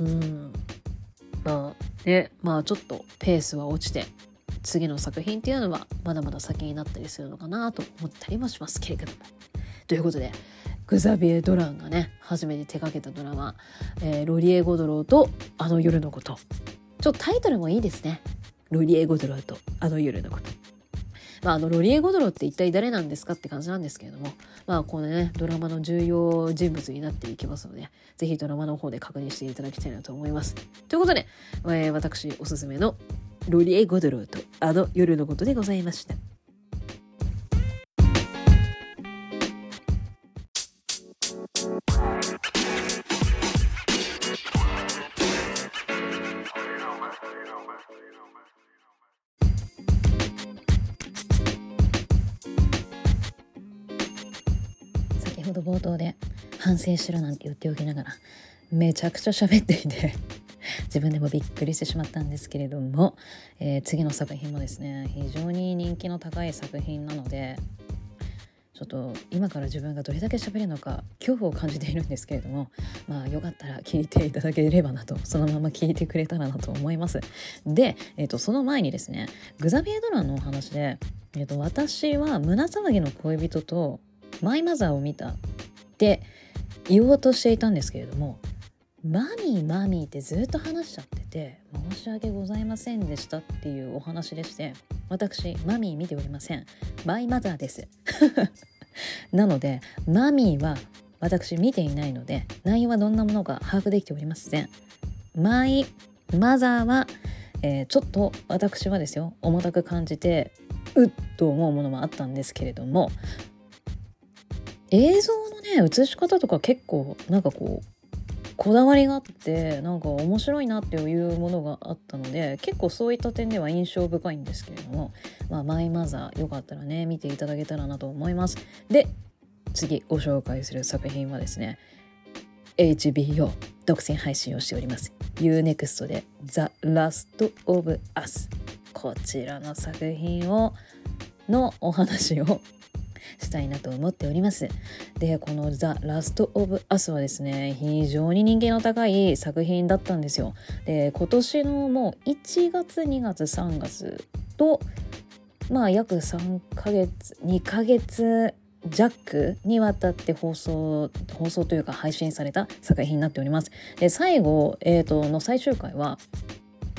うんまあねまあちょっとペースは落ちて次の作品っていうのはまだまだ先になったりするのかなと思ったりもしますけれども。ということでグザビエ・ドランがね初めて手掛けたドラマ「えー、ロリエ・ゴドローとあの夜のこと」ちょっとタイトルもいいですね。ロリエ・ゴドローとあの夜のこと。まあ、あのロリエ・ゴドロって一体誰なんですかって感じなんですけれども、まあ、このねドラマの重要人物になっていきますので是非ドラマの方で確認していただきたいなと思います。ということで、えー、私おすすめのロリエ・ゴドロとあの夜のことでございました。冒頭で反省しろなんて言っておきながらめちゃくちゃ喋っていて 自分でもびっくりしてしまったんですけれども、えー、次の作品もですね非常に人気の高い作品なのでちょっと今から自分がどれだけ喋れるのか恐怖を感じているんですけれどもまあよかったら聞いていただければなとそのまま聞いてくれたらなと思います。で、えーと、その前にですねグザビエドランのお話で、えーと、私は胸騒ぎの恋人とマイマザーを見たって言おうとしていたんですけれどもマミーマミーってずっと話しちゃってて申し訳ございませんでしたっていうお話でして私マミー見ておりません。マイマザーです。なのでマミーは私見ていないので内容はどんなものか把握できておりません。マイマザーは、えー、ちょっと私はですよ重たく感じてうっと思うものもあったんですけれども映像のね映し方とか結構なんかこうこだわりがあってなんか面白いなっていうものがあったので結構そういった点では印象深いんですけれども、まあ、マイマザーよかったらね見ていただけたらなと思います。で次ご紹介する作品はですね HBO 独占配信をしております UNEXT で The Last of Us こちらの作品をのお話をしたいなと思っております。で、このザ・ラスト・オブ・アスはですね、非常に人気の高い作品だったんですよ。で、今年のもう1月、2月、3月と、まあ約3ヶ月、2ヶ月弱にわたって放送放送というか配信された作品になっております。で最後、えーとの最終回は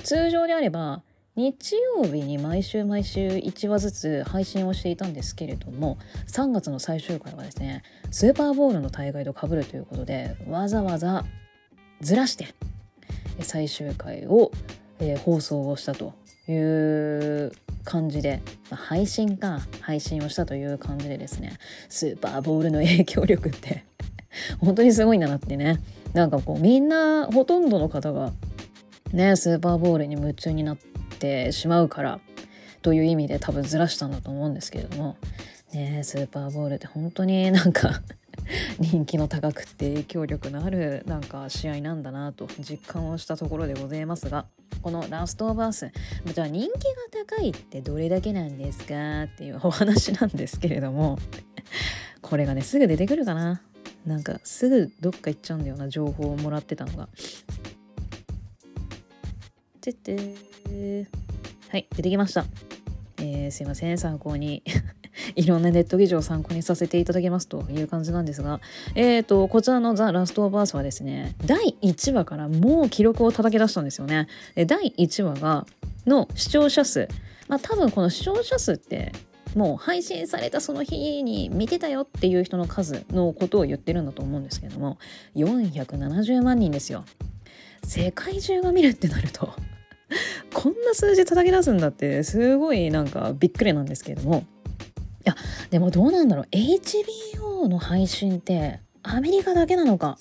通常であれば日曜日に毎週毎週1話ずつ配信をしていたんですけれども3月の最終回はですねスーパーボールの大会とかぶるということでわざわざずらして最終回を、えー、放送をしたという感じで、まあ、配信か配信をしたという感じでですねスーパーボールの影響力って 本当にすごいんだなってね。なんかこうみんなほとんどの方がねスーパーボールに夢中になっててしまうからという意味で多分ずらしたんだと思うんですけれども。ねスーパーボールって本当になんか 人気の高くて影響力のあるなんか試合なんだなと実感をしたところでございますが。このラストオブアースじゃあ人気が高いってどれだけなんですかっていうお話なんですけれども。これがねすぐ出てくるかな。なんかすぐどっか行っちゃうんだよな情報をもらってたのが。ててはい、出てきました。えー、すいません、参考に いろんなネット記事を参考にさせていただきますという感じなんですが、えーと、こちらのザ・ラスト・オブ・アースはですね、第1話からもう記録を叩き出したんですよね。第1話が、の視聴者数。まあ多分この視聴者数って、もう配信されたその日に見てたよっていう人の数のことを言ってるんだと思うんですけども、470万人ですよ。世界中が見るってなるとこんな数字叩き出すんだってすごいなんかびっくりなんですけれども。いやでもどうなんだろう。HBO の配信ってアメリカだけなのか。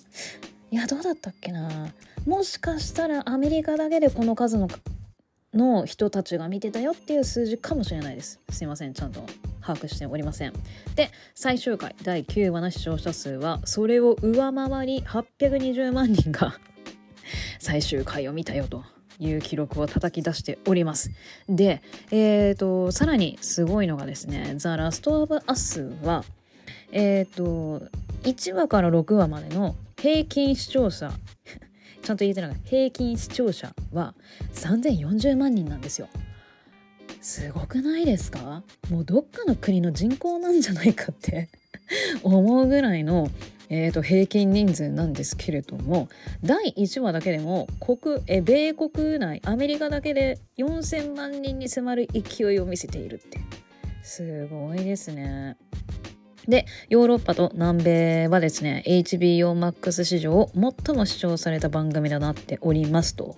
いやどうだったっけな。もしかしたらアメリカだけでこの数のの人たちが見てたよっていう数字かもしれないです。すいません。ちゃんと把握しておりません。で最終回第9話の視聴者数はそれを上回り820万人が最終回を見たよという記録を叩き出しております。で、えーと、さらにすごいのがですね「ザ・ラスト・オブ・アスは」えっ、ー、と1話から6話までの平均視聴者 ちゃんと言えてない平均視聴者は3040万人なんですよ。すごくないですか？もうどっかの国の人口なんじゃないかって 思うぐらいのえー、と平均人数なんですけれども第1話だけでも国え米国内アメリカだけで4,000万人に迫る勢いを見せているってすごいですね。でヨーロッパと南米はですね HBO Max 史上最も視聴された番組となっておりますと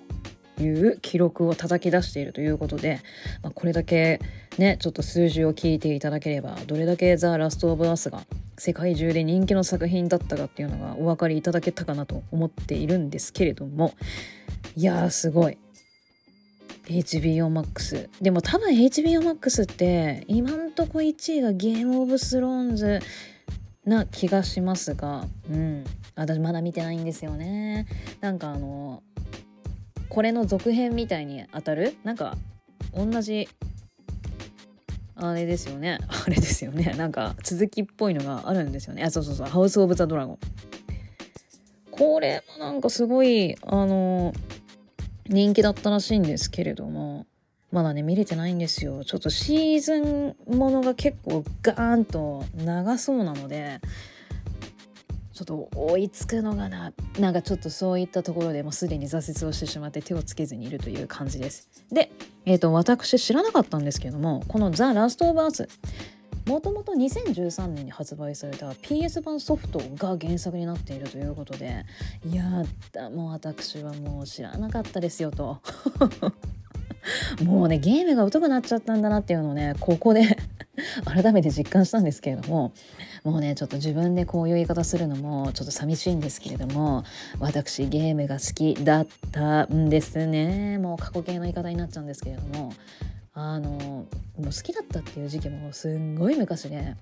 いう記録を叩き出しているということで、まあ、これだけねちょっと数字を聞いていただければどれだけザ・ラスト・オブ・アスが世界中で人気の作品だったかっていうのがお分かりいただけたかなと思っているんですけれども。いやーすごい。HBO Max でも多分 HBO Max って今んとこ1位がゲームオブスローンズな気がしますが。うん。私まだ見てないんですよね。なんかあのこれの続編みたいに当たる？なんか同じあれですよね。あれですよね。なんか続きっぽいのがあるんですよね。あそうそうそう。ハウス・オブ・ザ・ドラゴンこれもなんかすごいあの人気だったらしいんですけれどもまだね見れてないんですよ。ちょっとシーズンものが結構ガーンと長そうなのでちょっと追いつくのがななんかちょっとそういったところでもうすでに挫折をしてしまって手をつけずにいるという感じです。で、えーと、私知らなかったんですけどもこの「ザ・ラスト・オブ・アース」もともと2013年に発売された PS 版ソフトが原作になっているということでいやもう私はもう知らなかったですよと。もうねゲームが疎くなっちゃったんだなっていうのをねここで 改めて実感したんですけれどももうねちょっと自分でこういう言い方するのもちょっと寂しいんですけれども私ゲームが好きだったんですね。もう過去形の言い方になっちゃうんですけれどもあのもう好きだったっていう時期もすんごい昔で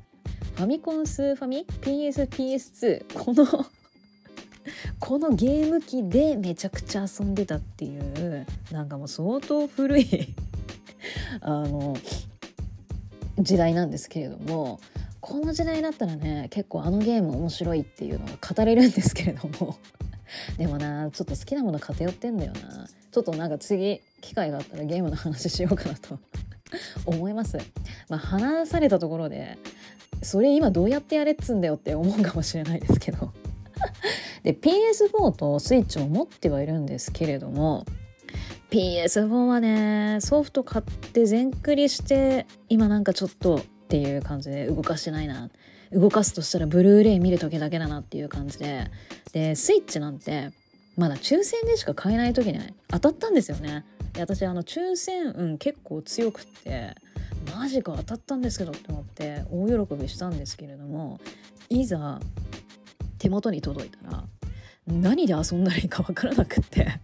ファミコンスーファミ PSPS2 この このゲーム機でめちゃくちゃ遊んでたっていうなんかもう相当古いあの時代なんですけれどもこの時代だったらね結構あのゲーム面白いっていうのが語れるんですけれども。でもなちょっと好きなもの偏ってんだよな。ちょっとなんか次機会があったらゲームの話しようかなと。思います。まあ、話されたところでそれ今どうやってやれっつんだよって思うかもしれないですけど。で PS4 とスイッチも持ってはいるんですけれども PS4 はねソフト買って全クリして今なんかちょっとっていう感じで動かしてないな。動かすとしたらブルーレイ見る時だけだなっていう感じで。でスイッチなんてまだ抽選でしか買えない時に当たったんですよね。で私あの抽選運結構強くってマジか当たったんですけどって思って大喜びしたんですけれどもいざ手元に届いたら何で遊んだらいいか分からなくって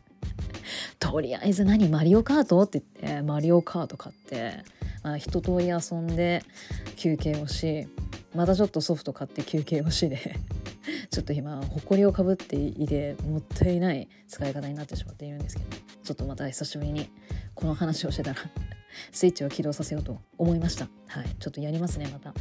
とりあえず何マリオカートって言ってマリオカート買って、あ、一通り遊んで休憩をしまたちょっとソフト買って休憩をしで ちょっと今ほこりをかぶっていてもったいない使い方になってしまっているんですけどちょっとまた久しぶりにこの話をしてたらスイッチを起動させようと思いました。はい。ちょっとやりますねまた。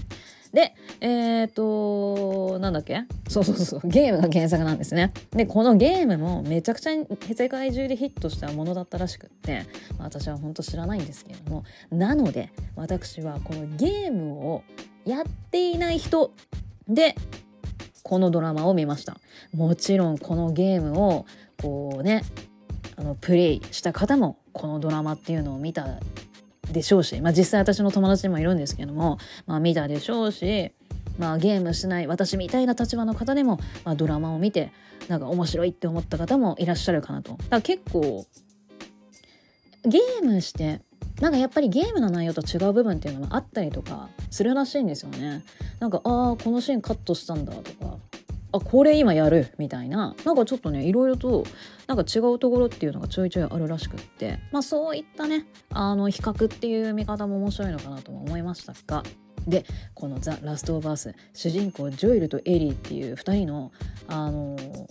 で、えっ、ー、と、なんだっけ？そうそうそう、ゲームが原作なんですね。で、このゲームもめちゃくちゃ世界中でヒットしたものだったらしくって、まあ、私は本当知らないんですけれども、なので、私はこのゲームをやっていない人で、このドラマを見ました。もちろんこのゲームをこうねあのプレイした方もこのドラマっていうのを見たでしょうし、まあ、実際私の友達にもいるんですけども、まあ、見たでしょうし、まあ、ゲームしない私みたいな立場の方でも、まあ、ドラマを見てなんか面白いって思った方もいらっしゃるかなと。だから結構ゲームしてなんかやっぱりゲームの内容と違う部分っていうのもあったりとかするらしいんですよね。なんかああこのシーンカットしたんだとかあこれ今やる。みたいな。なんかちょっとねいろいろとなんか違うところっていうのがちょいちょいあるらしくって。まあそういったねあの比較っていう見方も面白いのかなとも思いましたが。でこの「ザ・ラスト・オブ・アース」主人公ジョエルとエリーっていう2人のあのー、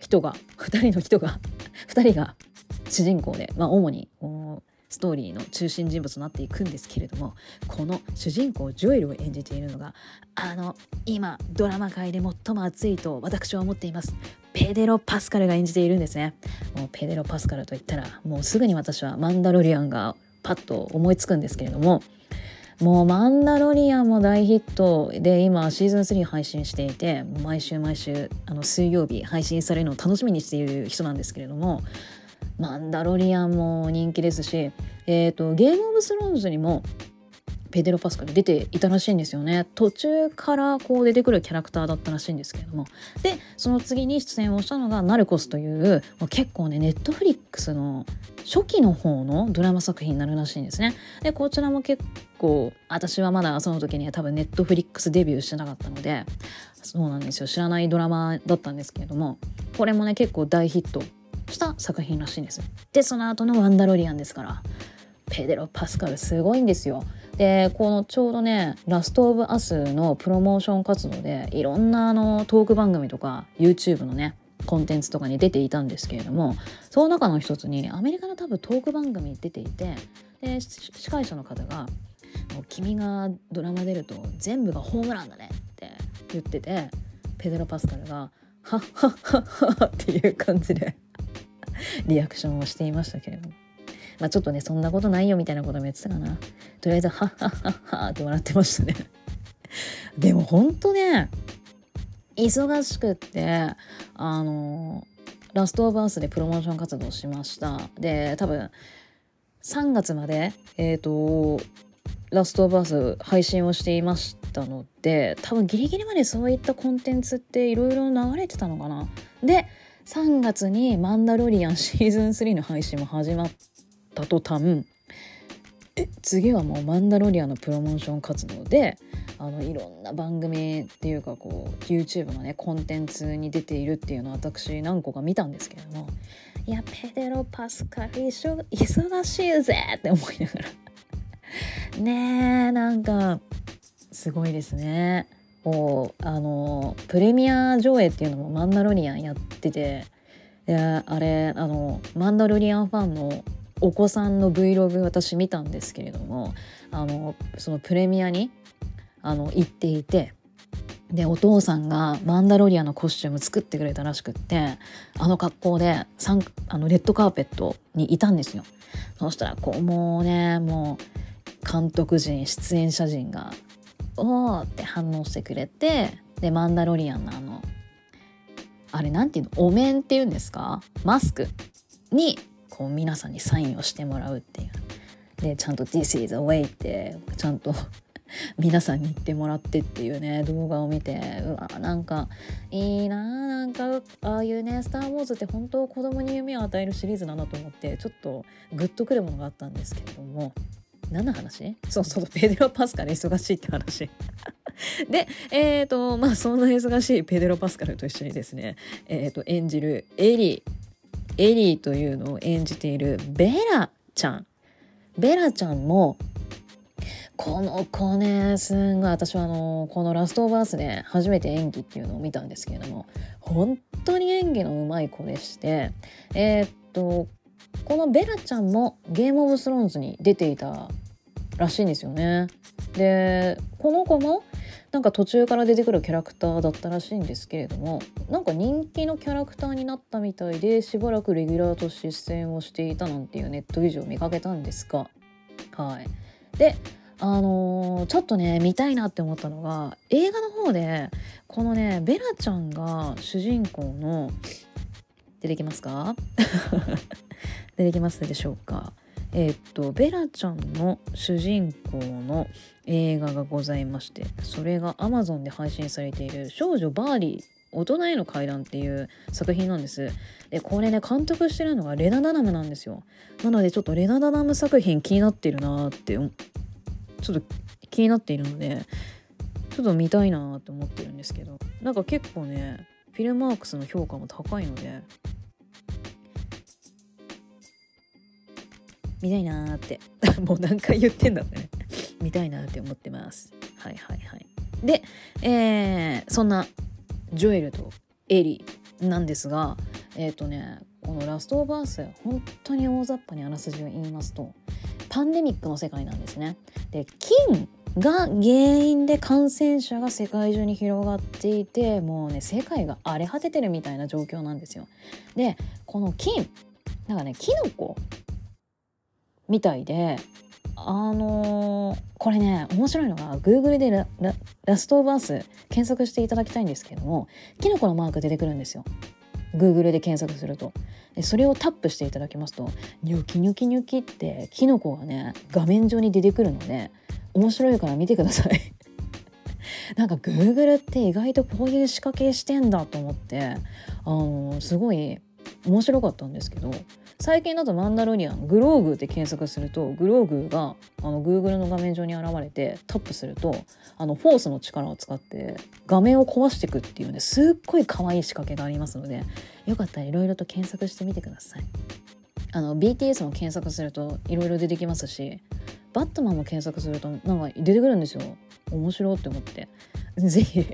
人が2人の人が2人が主人公で、まあ、主にストーリーの中心人物となっていくんですけれどもこの主人公ジョエルを演じているのがあの今ドラマ界で最も熱いと私は思っています。ペデロ・パスカルが演じているんですね。もうペデロ・パスカルといったらもうすぐに私はマンダロリアンがパッと思いつくんですけれどももうマンダロリアンも大ヒットで今シーズン3配信していて毎週毎週あの水曜日配信されるのを楽しみにしている人なんですけれどもマンダロリアンも人気ですし、えーと、ゲームオブスローンズにもペデロ・パスカル出ていたらしいんですよね。途中からこう出てくるキャラクターだったらしいんですけれども。でその次に出演をしたのがナルコスという結構ねネットフリックスの初期の方のドラマ作品になるらしいんですね。でこちらも結構私はまだその時には多分ネットフリックスデビューしてなかったのでそうなんですよ。知らないドラマだったんですけれどもこれもね結構大ヒットした作品らしいんです。でその後の「ワンダロリアン」ですからペデロ・パスカルすごいんですよ。でこのちょうどね「ラスト・オブ・アス」のプロモーション活動でいろんなあのトーク番組とか YouTube のねコンテンツとかに出ていたんですけれどもその中の一つにアメリカの多分トーク番組に出ていてで司会者の方が「もう君がドラマ出ると全部がホームランだね」って言っててペデロ・パスカルが「はっはっはっは」っていう感じで リアクションをしていましたけれども。まあちょっとねそんなことないよみたいなことも言ってたかな。とりあえず「はっはっはっは」って笑ってましたね。でもほんとね忙しくってあのラストオブアースでプロモーション活動しました。で多分3月までえっ、ー、とラストオブアース配信をしていましたので多分ギリギリまでそういったコンテンツっていろいろ流れてたのかな。で3月に「マンダロリアン」シーズン3の配信も始まった途端え次はもうマンダロリアンのプロモーション活動であのいろんな番組っていうかこう YouTube のねコンテンツに出ているっていうのを私何個か見たんですけれどもいやペデロ・パスカル忙しいぜって思いながらねえなんかすごいですね。こうあのプレミア上映っていうのもマンダロリアンやっててあれあのマンダロリアンファンのお子さんの Vlog 私見たんですけれどもあのそのプレミアにあの行っていてでお父さんがマンダロリアのコスチューム作ってくれたらしくってあの格好でサンあのレッドカーペットにいたんですよ。そしたらこうもうねもう監督陣出演者陣が「おー!」って反応してくれてでマンダロリアンのあのあれなんていうの？お面っていうんですか？マスクにこう皆さんにサインをしてもらうっていう。でちゃんと「This is a way」ってちゃんと 皆さんに言ってもらってっていうね動画を見てうわなんかいいななんかああいうね「スター・ウォーズ」って本当子供に夢を与えるシリーズなんだと思ってちょっとグッとくるものがあったんですけれども。何の話？そうそうペデロ・パスカル忙しいって話。でえっ、ー、とまあそんな忙しいペデロ・パスカルと一緒にですねえっ、ー、と演じるエリーエリーというのを演じているベラちゃん。ベラちゃんもこの子ねすんごい私はあのこの「ラストオブアース」で初めて演技っていうのを見たんですけれども本当に演技のうまい子でしてえー、っとこのベラちゃんもゲームオブスローンズに出ていたらしいんですよね。でこの子もなんか途中から出てくるキャラクターだったらしいんですけれどもなんか人気のキャラクターになったみたいでしばらくレギュラーとして出演をしていたなんていうネット記事を見かけたんですがはいであのー、ちょっとね見たいなって思ったのが映画の方でこのねベラちゃんが主人公の出てきますか？出てきますでしょうか。えー、っとベラちゃんの主人公の映画がございましてそれが Amazon で配信されている「少女バーディ 大人への階段」っていう作品なんです。でこれね監督してるのがレナ・ダナムなんですよ。なのでちょっとレナ・ダナム作品気になってるなってちょっと気になっているのでちょっと見たいなと思ってるんですけどなんか結構ねフィルマークスの評価も高いので見たいなーって。もう何回言ってんだね。見たいなって思ってます。はいはいはい。で、えー、そんなジョエルとエリーなんですがえっ、ー、とねこのラストオブアース本当に大雑把にあらすじを言いますとパンデミックの世界なんですね。で菌が原因で感染者が世界中に広がっていてもうね世界が荒れ果ててるみたいな状況なんですよ。でこの菌なんかねキノコみたいであのー、これね面白いのが Google でララストオブアース検索していただきたいんですけどもキノコのマーク出てくるんですよ。Google で検索すると。それをタップしていただきますとニョキニョキニョキってキノコがね画面上に出てくるので面白いから見てください。なんか Google って意外とこういう仕掛けしてんだと思ってあのー、すごい面白かったんですけど最近だとマンダロリアングローグって検索するとグローグがあの Google の画面上に現れてタップするとあのフォースの力を使って画面を壊していくっていうねすっごい可愛い仕掛けがありますのでよかったらいろいろと検索してみてください。あの BTS も検索するといろいろ出てきますしバットマンも検索するとなんか出てくるんですよ面白いって思ってぜひ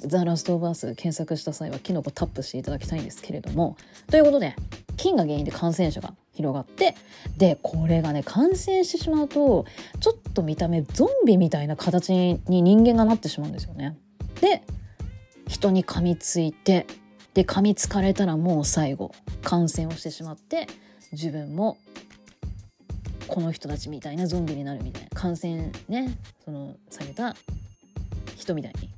ザ・ラスト・オブ・アース検索した際はキノコタップしていただきたいんですけれどもということで菌が原因で感染者が広がってでこれがね感染してしまうとちょっと見た目ゾンビみたいな形に人間がなってしまうんですよね。で人に噛みついてで噛みつかれたらもう最後感染をしてしまって自分もこの人たちみたいなゾンビになるみたいな感染ねそのされた人みたいに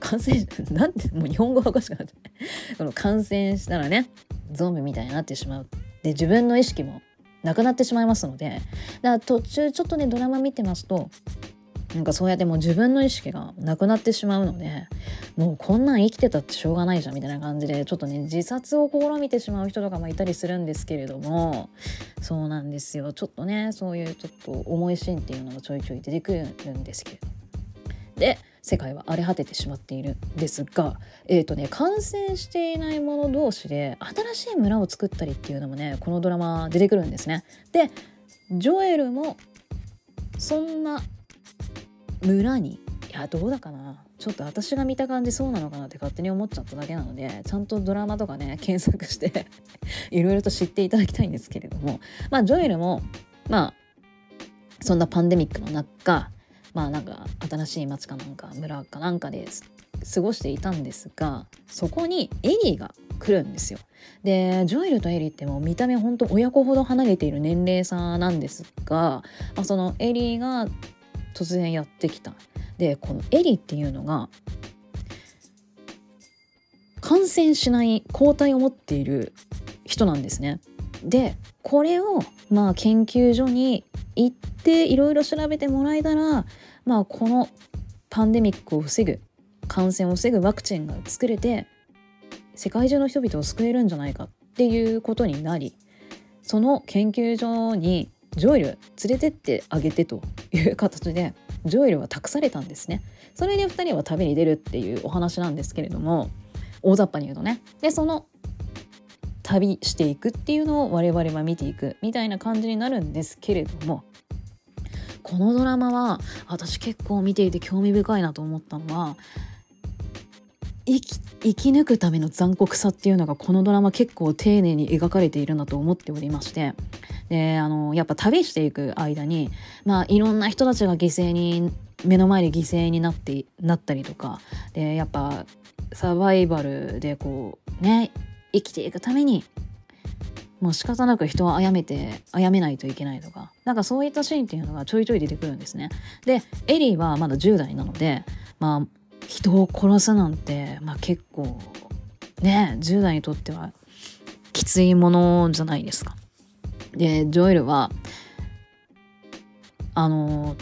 感染なんてもう日本語がおかしくなってこの感染したらねゾンビみたいになってしまう。で自分の意識もなくなってしまいますので。だから途中ちょっとねドラマ見てますとなんかそうやってもう自分の意識がなくなってしまうのでもうこんなん生きてたってしょうがないじゃんみたいな感じでちょっとね自殺を試みてしまう人とかもいたりするんですけれどもそうなんですよ。ちょっとねそういうちょっと重いシーンっていうのがちょいちょい出てくるんですけれど。もで世界は荒れ果ててしまっているんですが、えーとね、感染していない者同士で新しい村を作ったりっていうのもねこのドラマ出てくるんですね。でジョエルもそんな村にいやどうだかなちょっと私が見た感じそうなのかなって勝手に思っちゃっただけなのでちゃんとドラマとかね検索して いろいろと知っていただきたいんですけれどもまあジョエルもまあそんなパンデミックの中まあなんか新しい町かなんか村かなんかで過ごしていたんですがそこにエリーが来るんですよ。でジョエルとエリーってもう見た目ほんと親子ほど離れている年齢差なんですが、まあ、そのエリーが突然やってきた。でこのエリーっていうのが感染しない抗体を持っている人なんですね。でこれをまあ研究所に行っていろいろ調べてもらえたらまあこのパンデミックを防ぐ感染を防ぐワクチンが作れて世界中の人々を救えるんじゃないかっていうことになりその研究所にジョイル連れてってあげてという形でジョイルは託されたんですね。それで2人は旅に出るっていうお話なんですけれども大雑把に言うとね。でその旅していくっていうのを我々は見ていくみたいな感じになるんですけれどもこのドラマは私結構見ていて興味深いなと思ったのは生き生き抜くための残酷さっていうのがこのドラマ結構丁寧に描かれているなと思っておりましてであのやっぱ旅していく間にまあいろんな人たちが犠牲に目の前で犠牲になってなったりとかでやっぱサバイバルでこうね生きていくためにもう仕方なく人を殺めて殺めないといけないとかなんかそういったシーンっていうのがちょいちょい出てくるんですね。でエリーはまだ10代なのでまあ人を殺すなんて、まあ、結構ね10代にとってはきついものじゃないですか。でジョエルはあの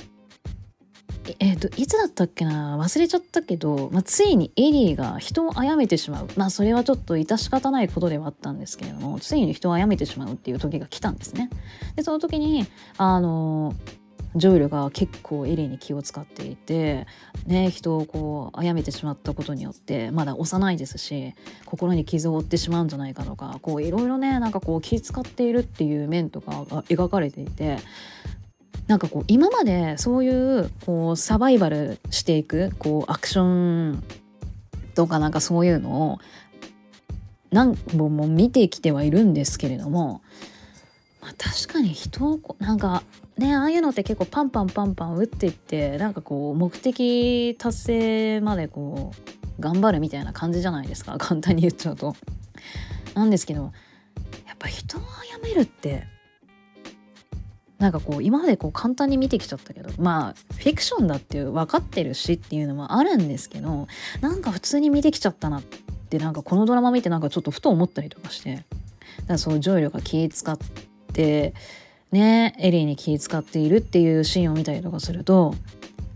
えっ、ー、といつだったっけな？忘れちゃったけど、まあ、ついにエリーが人を殺めてしまうまあそれはちょっと致し方ないことではあったんですけれどもついに人を殺めてしまうっていう時が来たんですね。でその時にあのジョイルが結構エリーに気を使っていて、ね、人をこう殺めてしまったことによってまだ幼いですし心に傷を負ってしまうんじゃないかとかこういろいろねなんかこう気遣っているっていう面とかが描かれていてなんかこう今までそういうこうサバイバルしていくこうアクションとかなんかそういうのを何本も見てきてはいるんですけれども、まあ、確かに人をなんかねああいうのって結構パンパンパンパン打っていってなんかこう目的達成までこう頑張るみたいな感じじゃないですか簡単に言っちゃうと。なんですけどやっぱ人を殺めるってなんかこう今までこう簡単に見てきちゃったけどまあフィクションだっていう分かってるしっていうのもあるんですけどなんか普通に見てきちゃったなってなんかこのドラマ見てなんかちょっとふと思ったりとかして。だからそうジョイルが気使ってねエリーに気使っているっていうシーンを見たりとかすると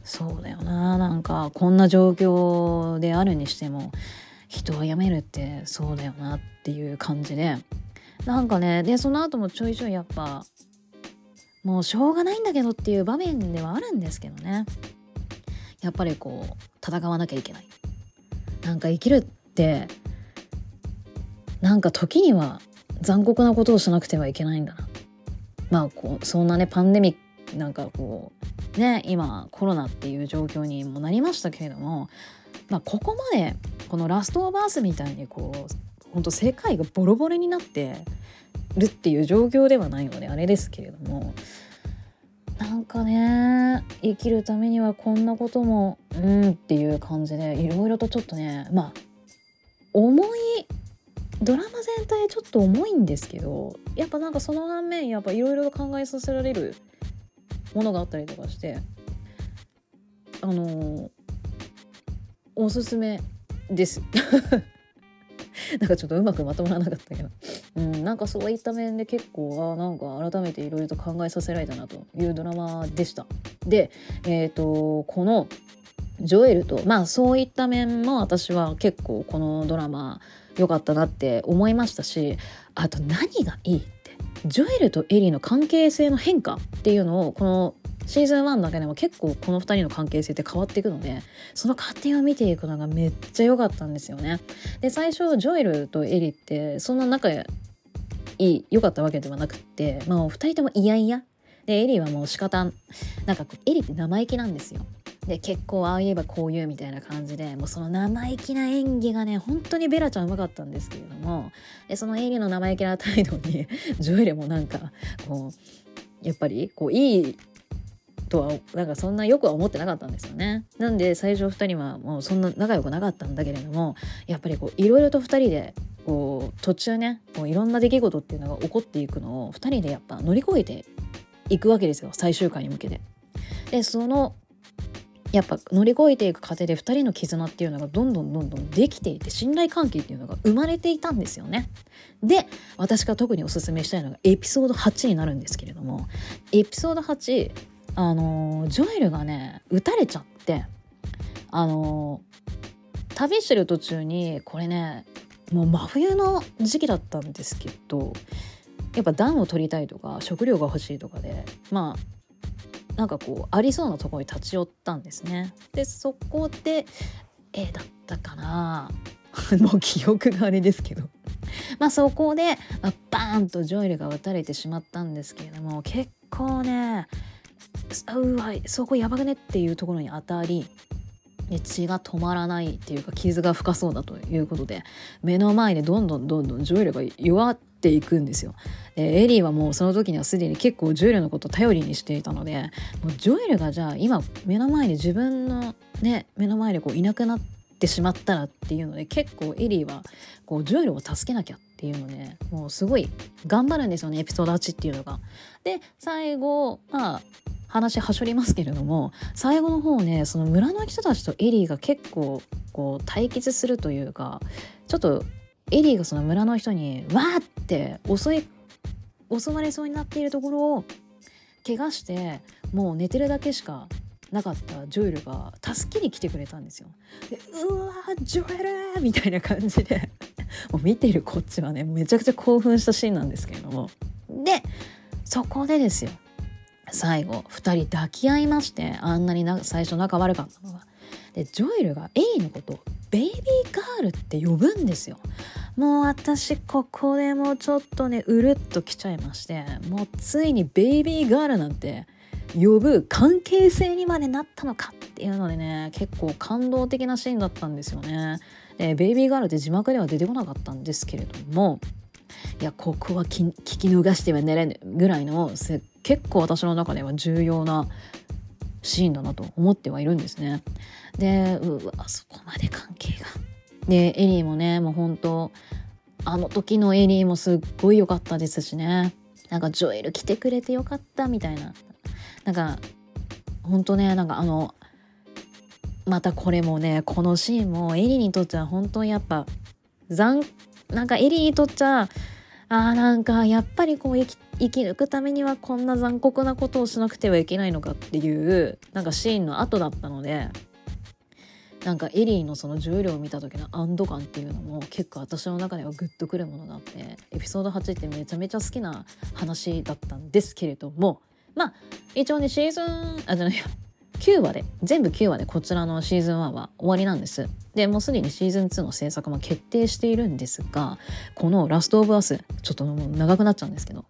そうだよななんかこんな状況であるにしても人は辞めるってそうだよなっていう感じで。なんかねでその後もちょいちょいやっぱもうしょうがないんだけどっていう場面ではあるんですけどね。やっぱりこう戦わなきゃいけない。なんか生きるってなんか時には残酷なことをしなくてはいけないんだな。まあこうそんなねパンデミックなんかこうね今コロナっていう状況にもなりましたけれども、まあ、ここまでこの「ラスト・オブ・アース」みたいにこう本当世界がボロボロになってるっていう状況ではないのであれですけれどもなんかね生きるためにはこんなこともうんっていう感じでいろいろとちょっとねまあ重いドラマ全体ちょっと重いんですけどやっぱなんかその反面やっぱいろいろと考えさせられるものがあったりとかしてあの、おすすめです。なんかちょっとうまくまとまらなかったけど、うん、なんかそういった面で結構あなんか改めていろいろと考えさせられたなというドラマでした。で、えーと、このジョエルとまあそういった面も私は結構このドラマ良かったなって思いましたしあと何がいいってジョエルとエリーの関係性の変化っていうのをこのシーズン1だけでも結構この2人の関係性って変わっていくのでその過程を見ていくのがめっちゃ良かったんですよね。で最初ジョエルとエリってそんな仲いい良かったわけではなくってまあお二人ともいやいやでエリはもう仕方なんかこうエリって生意気なんですよ。で結構ああ言えばこう言うみたいな感じでもうその生意気な演技がね本当にベラちゃんうまかったんですけれどもでそのエリの生意気な態度にジョエルもなんかこうやっぱりこういいとはなんかそんなよくは思ってなかったんですよね。なんで最初2人はもうそんな仲良くなかったんだけれどもやっぱりこういろいろと2人でこう途中ねこういろんな出来事っていうのが起こっていくのを2人でやっぱ乗り越えていくわけですよ最終回に向けて。でそのやっぱ乗り越えていく過程で2人の絆っていうのがどんどんどんどんできていて信頼関係っていうのが生まれていたんですよね。で私が特におすすめしたいのがエピソード8になるんですけれどもエピソード8あのジョエルがね撃たれちゃってあの旅してる途中にこれねもう真冬の時期だったんですけどやっぱ暖を取りたいとか食料が欲しいとかでまあなんかこうありそうなところに立ち寄ったんですね。でそこでえー、だったかな もう記憶があれですけどまあそこで、まあ、バーンとジョエルが撃たれてしまったんですけれども結構ねうわそこやばくねっていうところに当たり血が止まらないっていうか傷が深そうだということで目の前でどんどんどんどんジョエルが弱っていくんですよ。エリーはもうその時にはすでに結構ジョエルのことを頼りにしていたのでもうジョエルがじゃあ今目の前で自分のね目の前でこういなくなってしまったらっていうので結構エリーはこうジョエルを助けなきゃっていうのでもうすごい頑張るんですよねエピソード8っていうのが。で最後まあ話はしょりますけれども最後の方ねその村の人たちとエリーが結構こう対決するというかちょっとエリーがその村の人にわーって襲い襲われそうになっているところを怪我してもう寝てるだけしかなかったジョエルが助けに来てくれたんですよ。でうわジョエルみたいな感じでもう見てるこっちはねめちゃくちゃ興奮したシーンなんですけれどもでそこでですよ最後2人抱き合いましてあんなにな最初仲悪かったのが。でジョエルがエイのことベイビーガールって呼ぶんですよ。もう私ここでもうちょっとねうるっときちゃいましてもうついにベイビーガールなんて呼ぶ関係性にまでなったのかっていうのでね結構感動的なシーンだったんですよね。ベイビーガールって字幕では出てこなかったんですけれどもいやここは聞き逃してはならぬぐらいの結構私の中では重要なシーンだなと思ってはいるんですね。でうわそこまで関係が。でエリーもねもう本当あの時のエリーもすっごい良かったですしねなんかジョエル来てくれてよかったみたいななんか本当ねなんかあのまたこれもねこのシーンもエリーにとっては本当にやっぱ残なんかエリーにとっちゃあーなんかやっぱりこう生き抜くためにはこんな残酷なことをしなくてはいけないのかっていうなんかシーンの後だったのでなんかエリーのその重量を見た時の安堵感っていうのも結構私の中ではグッとくるものがあってエピソード8ってめちゃめちゃ好きな話だったんですけれどもまあ一応ねシーズンあじゃない9話で全部9話でこちらのシーズン1は終わりなんです。でもうすでにシーズン2の制作も決定しているんですがこの「ラスト・オブ・アース」ちょっともう長くなっちゃうんですけど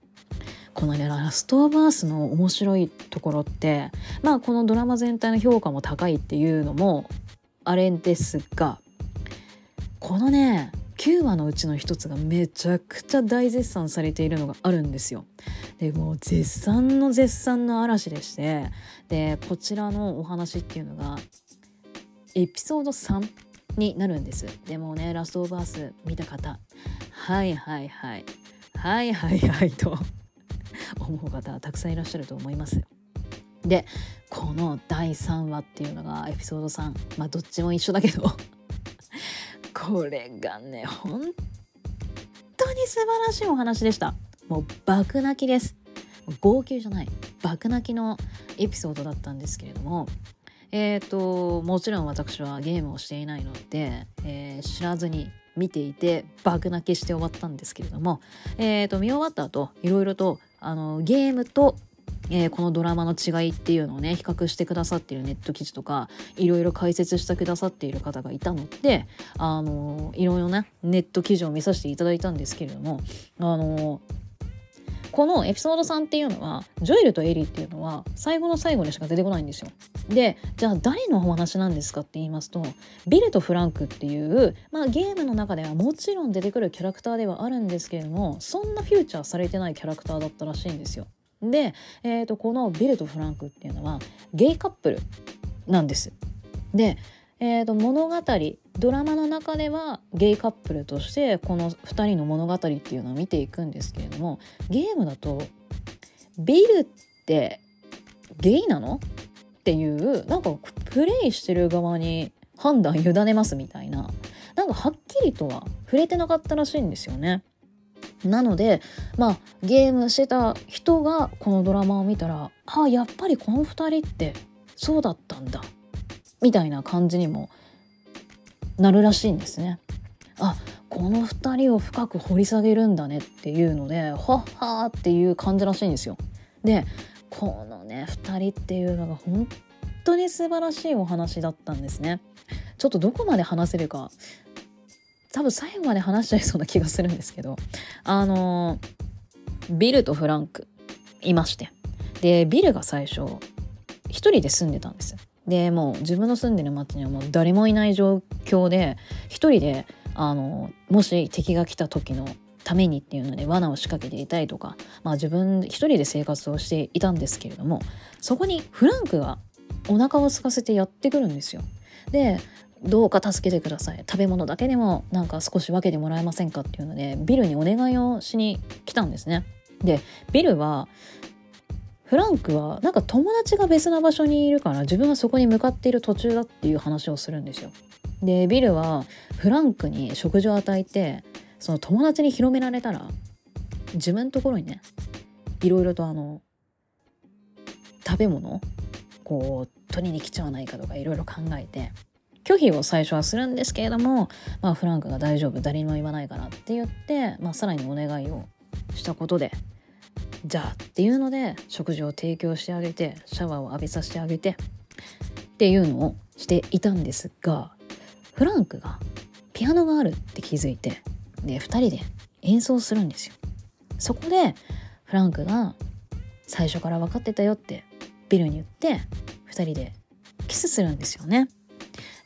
このねラストバースの面白いところってまあこのドラマ全体の評価も高いっていうのもあれですがこのね9話のうちの一つがめちゃくちゃ大絶賛されているのがあるんですよ。でもう絶賛の絶賛の嵐でしてでこちらのお話っていうのがエピソード3になるんです。でもねラストオブアース見た方はいはいはいはいはいはいと思う方たくさんいらっしゃると思います。でこの第3話っていうのがエピソード3まあどっちも一緒だけどこれがね本当に素晴らしいお話でした。もう爆泣きです。号泣じゃない。爆泣きのエピソードだったんですけれども。えーともちろん私はゲームをしていないので、えー、知らずに見ていて爆泣きして終わったんですけれども、えーと見終わった後いろいろとあのゲームとえー、このドラマの違いっていうのをね比較してくださっているネット記事とかいろいろ解説してくださっている方がいたのであのいろいろねネット記事を見させていただいたんですけれどもあのこのエピソード3っていうのはジョエルとエリーっていうのは最後の最後にしか出てこないんですよ。でじゃあ誰のお話なんですかって言いますとビルとフランクっていう、まあ、ゲームの中ではもちろん出てくるキャラクターではあるんですけれどもそんなフューチャーされてないキャラクターだったらしいんですよ。で、えーと、このビルとフランクっていうのはゲイカップルなんです。で、えーと、物語ドラマの中ではゲイカップルとしてこの2人の物語っていうのを見ていくんですけれどもゲームだとビルってゲイなの？っていうなんかプレイしてる側に判断委ねますみたいななんかはっきりとは触れてなかったらしいんですよね。なのでまあゲームしてた人がこのドラマを見たらあやっぱりこの2人ってそうだったんだみたいな感じにもなるらしいんですね。あこの2人を深く掘り下げるんだねっていうのではっはーっていう感じらしいんですよ。でこのね2人っていうのが本当に素晴らしいお話だったんですね。ちょっとどこまで話せるか多分最後まで話しちゃいそうな気がするんですけどあのビルとフランクいましてでビルが最初一人で住んでたんですでもう自分の住んでる町にはもう誰もいない状況で一人であのもし敵が来た時のためにっていうので罠を仕掛けていたりとか、まあ、自分一人で生活をしていたんですけれどもそこにフランクがお腹を空かせてやってくるんですよ。でどうか助けてください食べ物だけでもなんか少し分けてもらえませんかっていうのでビルにお願いをしに来たんですね。でビルはフランクはなんか友達が別な場所にいるから自分はそこに向かっている途中だっていう話をするんですよ。でビルはフランクに食事を与えてその友達に広められたら自分のところにねいろいろとあの食べ物こう取りに来ちゃわないかとかいろいろ考えて拒否を最初はするんですけれども、まあ、フランクが大丈夫誰にも言わないからって言って、まあ、さらにお願いをしたことでじゃあっていうので食事を提供してあげてシャワーを浴びさせてあげてっていうのをしていたんですがフランクがピアノがあるって気づいてで2人で演奏するんですよ。そこでフランクが最初から分かってたよってビルに言って2人でキスするんですよね。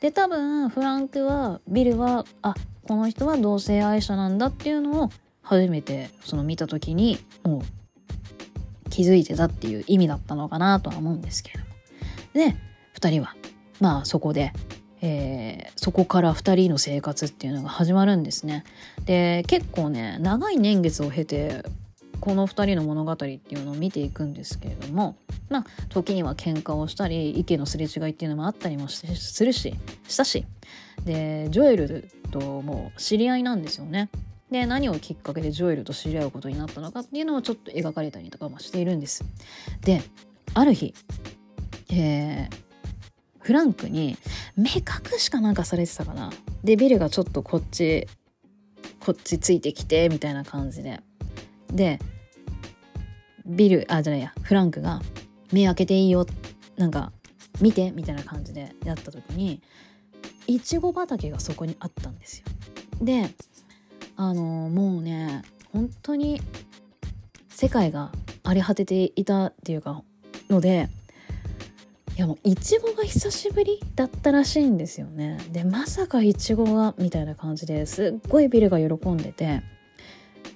で多分フランクはビルはあこの人は同性愛者なんだっていうのを初めてその見た時にもう気づいてたっていう意味だったのかなとは思うんですけれども。で2人はまあそこで、えー、そこから2人の生活っていうのが始まるんですね。で結構ね長い年月を経てこの2人の物語っていうのを見ていくんですけれどもまあ時には喧嘩をしたり意見のすれ違いっていうのもあったりもするししたしでジョエルとも知り合いなんですよね。で何をきっかけでジョエルと知り合うことになったのかっていうのをちょっと描かれたりとかもしているんです。である日、えー、フランクに目隠しかなんかされてたかな。でビルがちょっとこっちこっちついてきてみたいな感じででビルあじゃないやフランクが「目開けていいよ」なんか「見て」みたいな感じでやった時にいちご畑がそこにあったんですよ。であのもうね本当に世界が荒れ果てていたっていうかのでいやもういちごが久しぶりだったらしいんですよねでまさかいちごがみたいな感じですっごいビルが喜んでて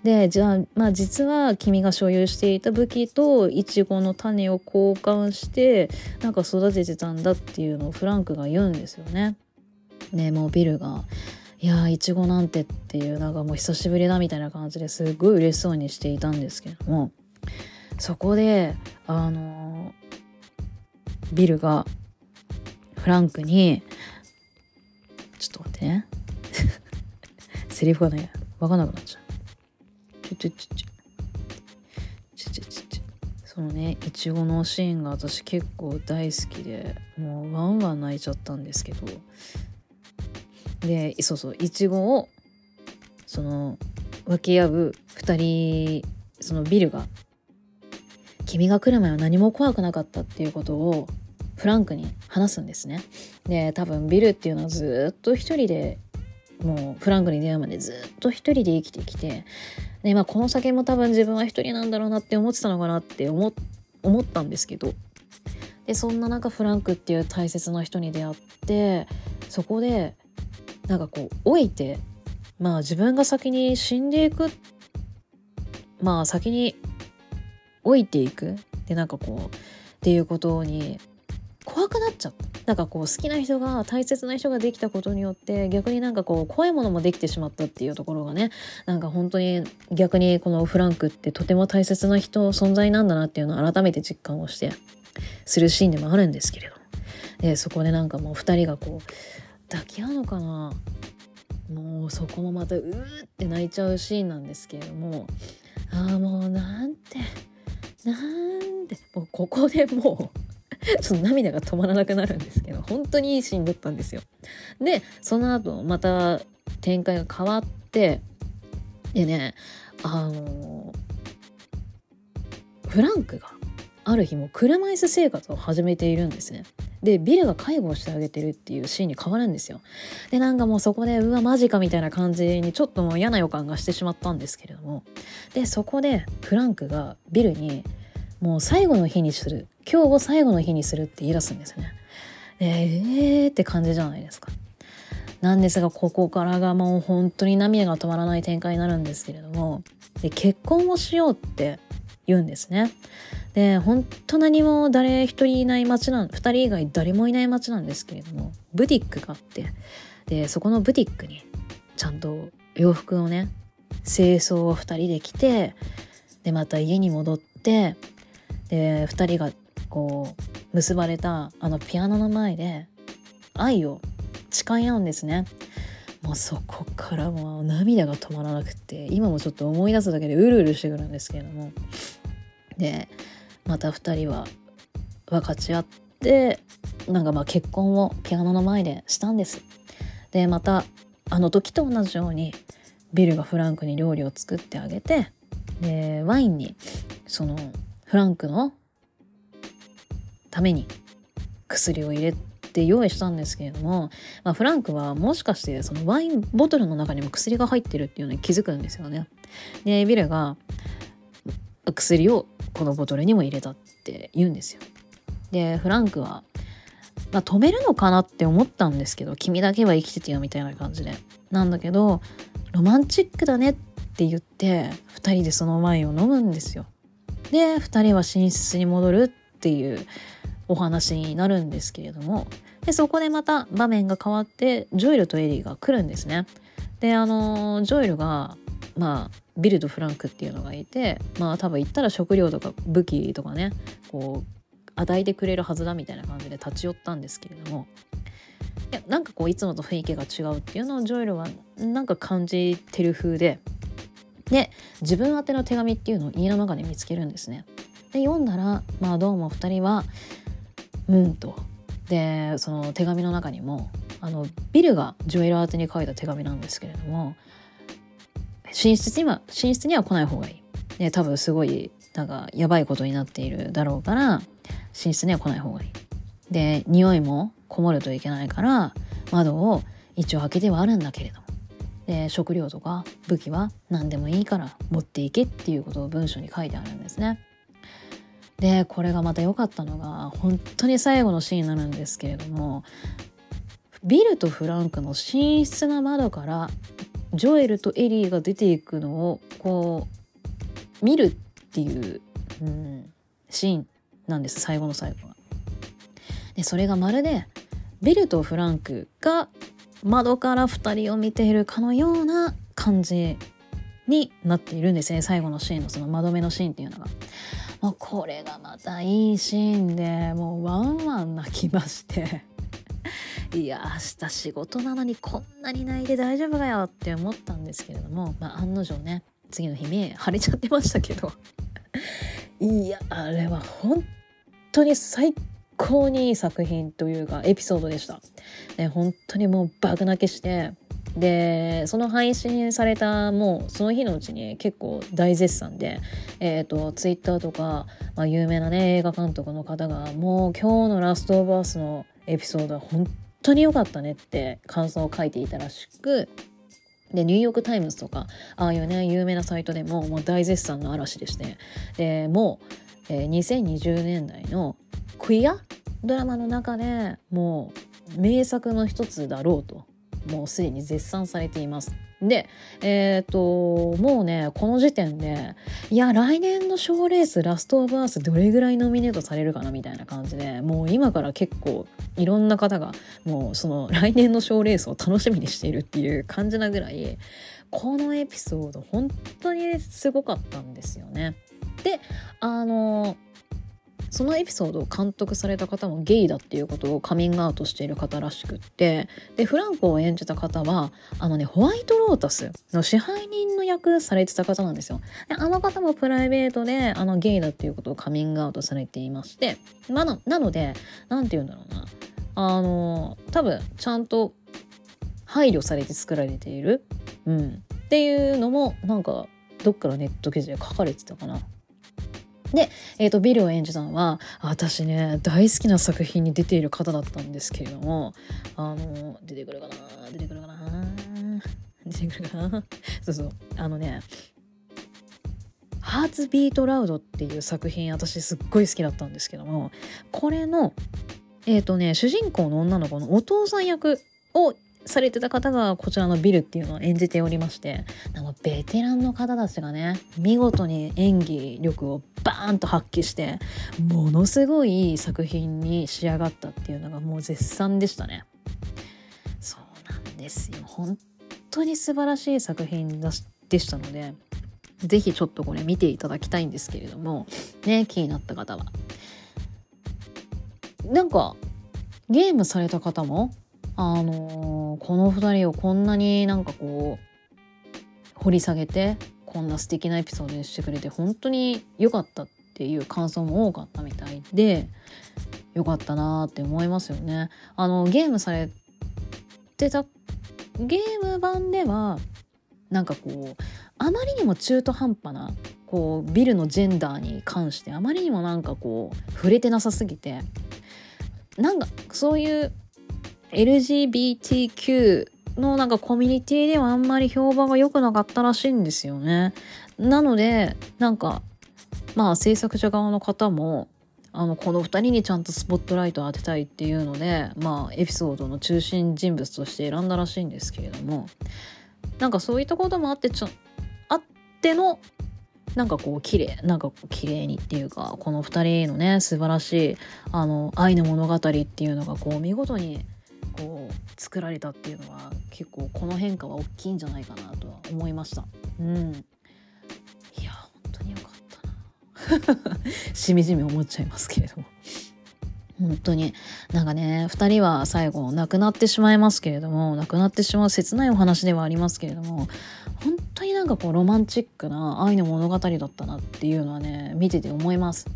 でじゃあまあ実は君が所有していた武器とイチゴの種を交換してなんか育ててたんだっていうのをフランクが言うんですよね。でもうビルが「いやいちごなんて」っていうなんかもう久しぶりだみたいな感じですごい嬉しそうにしていたんですけども。そこであのビルがフランクにちょっと待ってね。セリフがね分かんなくなっちゃう。ちちちちちちちそのねいちごのシーンが私結構大好きでもうワンワン泣いちゃったんですけどでそうそういちごをその分け合う2人そのビルが「君が来る前は何も怖くなかった」っていうことをフランクに話すんですね。で多分ビルっていうのはずっと一人でもうフランクに出会うまでずっと一人で生きてきてで、まあ、この先も多分自分は一人なんだろうなって思ってたのかなって思思ったんですけど。でそんな中フランクっていう大切な人に出会ってそこでなんかこう老いてまあ自分が先に死んでいくまあ先に老いていくでなんかこうっていうことに怖くなっちゃった。なんかこう好きな人が大切な人ができたことによって逆になんかこう怖いものもできてしまったっていうところがねなんか本当に逆にこのフランクってとても大切な人存在なんだなっていうのを改めて実感をしてするシーンでもあるんですけれどでそこでなんかもう2人がこう抱き合うのかな？もうそこもまたうーって泣いちゃうシーンなんですけれども。ああもうなんてなんでもうここでもう ちょっと涙が止まらなくなるんですけど本当にいいシーンだったんですよ。でその後また展開が変わってでねあのフランクがある日も車椅子生活を始めているんですね。でビルが介護をしてあげてるっていうシーンに変わるんですよ。でなんかもうそこでうわマジかみたいな感じにちょっともう嫌な予感がしてしまったんですけれどもでそこでフランクがビルにもう最後の日にする今日を最後の日にするって言い出すんですね。えーって感じじゃないですか。なんですがここからがもう本当に涙が止まらない展開になるんですけれどもで結婚をしようって言うんですね。で本当何も誰一人いない街なん2人以外誰もいない街なんですけれどもブティックがあってでそこのブティックにちゃんと洋服をね清掃を2人で着てでまた家に戻ってで2人がこう結ばれたあのピアノの前で愛を誓い合うんですね。もうそこからもう涙が止まらなくて今もちょっと思い出すだけでうるうるしてくるんですけれどもでまた2人は分かち合ってなんかまあ結婚をピアノの前でしたんです。でまたあの時と同じようにビルがフランクに料理を作ってあげてでワインにそのフランクのために薬を入れて用意したんですけれども、まあ、フランクはもしかしてそのワインボトルの中にも薬が入ってるっていうのに気づくんですよね。でビルが薬をこのボトルにも入れたって言うんですよ。でフランクは、まあ、止めるのかなって思ったんですけど君だけは生きててよみたいな感じで。なんだけどロマンチックだねって言って2人でそのワインを飲むんですよ。で2人は寝室に戻るっていうお話になるんですけれどもでそこでまた場面が変わってジョイルとエリーが来るんですね。であのジョイルがまあビルとフランクっていうのがいてまあ多分行ったら食料とか武器とかねこう与えてくれるはずだみたいな感じで立ち寄ったんですけれどもいやなんかこういつもと雰囲気が違うっていうのをジョイルはなんか感じてる風でで自分宛ての手紙っていうのを家の中で見つけるんですね。で読んだらまあどうも2人はうんとでその手紙の中にもあのビルがジョエル宛てに書いた手紙なんですけれども寝室には寝室には来ない方がいい。で多分すごいなんかやばいことになっているだろうから寝室には来ない方がいい。で匂いもこもるといけないから窓を一応開けてはあるんだけれどもで食料とか武器は何でもいいから持っていけっていうことを文章に書いてあるんですね。でこれがまた良かったのが本当に最後のシーンになるんですけれどもビルとフランクの寝室の窓からジョエルとエリーが出ていくのをこう見るっていう、うん、シーンなんです最後の最後は。でそれがまるでビルとフランクが窓から2人を見ているかのような感じになっているんですね最後のシーンのその窓辺のシーンっていうのが。もうこれがまたいいシーンでもうワンワン泣きまして いや明日仕事なのにこんなに泣いて大丈夫かよって思ったんですけれども、まあ、案の定ね次の日目腫れちゃってましたけど いやあれは本当に最高にいい作品というかエピソードでした。ね、本当にもう爆泣きしてでその配信されたもうその日のうちに結構大絶賛で、えーと、ツイッターとか、まあ、有名なね映画監督の方がもう今日の「ラストオブアース」のエピソードは本当に良かったねって感想を書いていたらしくでニューヨーク・タイムズとかああいうね有名なサイトでももう大絶賛の嵐でしてでもう、えー、2020年代のクイアドラマの中でもう名作の一つだろうと。もうすでに絶賛されています。で、えっ、と、もうね、この時点で、いや、来年の賞レース、ラストオブアース、どれぐらいノミネートされるかなみたいな感じで、もう今から結構、いろんな方が、もうその 来年の賞レースを楽しみにしているっていう感じなぐらい、このエピソード、本当にすごかったんですよね。で、あの、そのエピソードを監督された方もゲイだっていうことをカミングアウトしている方らしくってでフランコを演じた方はあのねホワイトロータスの支配人の役されてた方なんですよ。であの方もプライベートであのゲイだっていうことをカミングアウトされていまして、まあ、なので何て言うんだろうな。あの多分ちゃんと配慮されて作られている、うん、っていうのもなんかどっかのネット記事で書かれてたかな。で、えーと、ビルを演じたのは私ね大好きな作品に出ている方だったんですけれどもあの出てくるかな出てくるかな出てくるかな。そうそう。あのね「ハーツビートラウド」っていう作品私すっごい好きだったんですけどもこれのえっ、ー、とね主人公の女の子のお父さん役をされてた方がこちらのビルっていうのを演じておりましてあのベテランの方たちがね見事に演技力をバーンと発揮してものすごいいい作品に仕上がったっていうのがもう絶賛でしたね。そうなんですよ本当に素晴らしい作品でしたので是非ちょっとこれ見ていただきたいんですけれどもね気になった方は。なんかゲームされた方もあのー、この2人をこんなになんかこう掘り下げてこんな素敵なエピソードにしてくれて本当に良かったっていう感想も多かったみたいで良かったなって思いますよね。あのゲームされてたゲーム版ではなんかこうあまりにも中途半端なこうビルのジェンダーに関してあまりにもなんかこう触れてなさすぎてなんかそういう LGBTQ のなんかコミュニティではあんまり評判が良くなかったらしいんですよね。なのでなんかまあ制作者側の方もあのこの2人にちゃんとスポットライトを当てたいっていうのでまあエピソードの中心人物として選んだらしいんですけれどもなんかそういったこともあってちょあってのなんかこう綺麗なんか綺麗にっていうかこの2人のね素晴らしいあの愛の物語っていうのがこう見事にこう作られたっていうのは結構この変化は大きいんじゃないかなとは思いました。うん、いや本当によかったな しみじみ思っちゃいますけれども。本当になんかね2人は最後亡くなってしまいますけれども亡くなってしまう切ないお話ではありますけれども本当になんかこうロマンチックな愛の物語だったなっていうのはね見てて思います。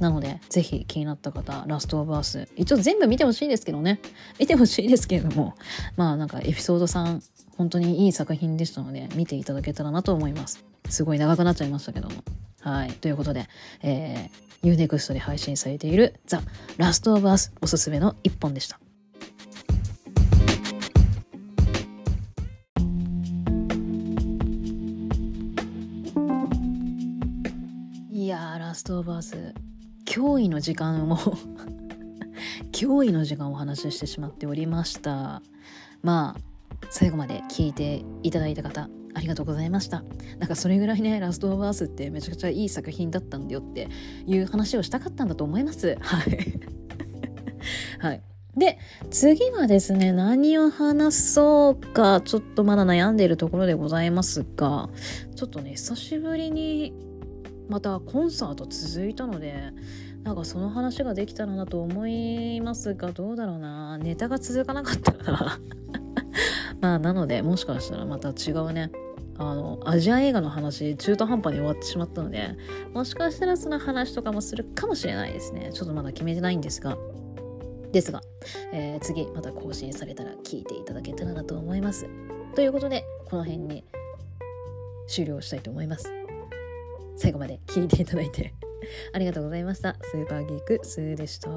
なので、ぜひ気になった方、ラストオブアース、一応全部見てほしいですけどね。見てほしいですけれども、まあなんかエピソード3、本当にいい作品でしたので、見ていただけたらなと思います。すごい長くなっちゃいましたけども。はい。ということで、えー、UNEXT で配信されているザ・ラストオブアースおすすめの一本でした。いやラストオブアース驚異の時間を 驚異の時間をお話ししてしまっておりました。まあ最後まで聞いていただいた方ありがとうございました。なんかそれぐらいねラストオブアースってめちゃくちゃいい作品だったんだよっていう話をしたかったんだと思います。はい。はい。で次はですね何を話そうかちょっとまだ悩んでいるところでございますがちょっとね久しぶりにまたコンサート続いたのでなんかその話ができたらなと思いますがどうだろうな。ネタが続かなかったら。まあなのでもしかしたらまた違うね。あのアジア映画の話中途半端に終わってしまったのでもしかしたらその話とかもするかもしれないですね。ちょっとまだ決めてないんですが。ですが、えー、次また更新されたら聞いていただけたらなと思います。ということでこの辺に終了したいと思います。最後まで聞いていただいて ありがとうございました。スーパーギークスーでした。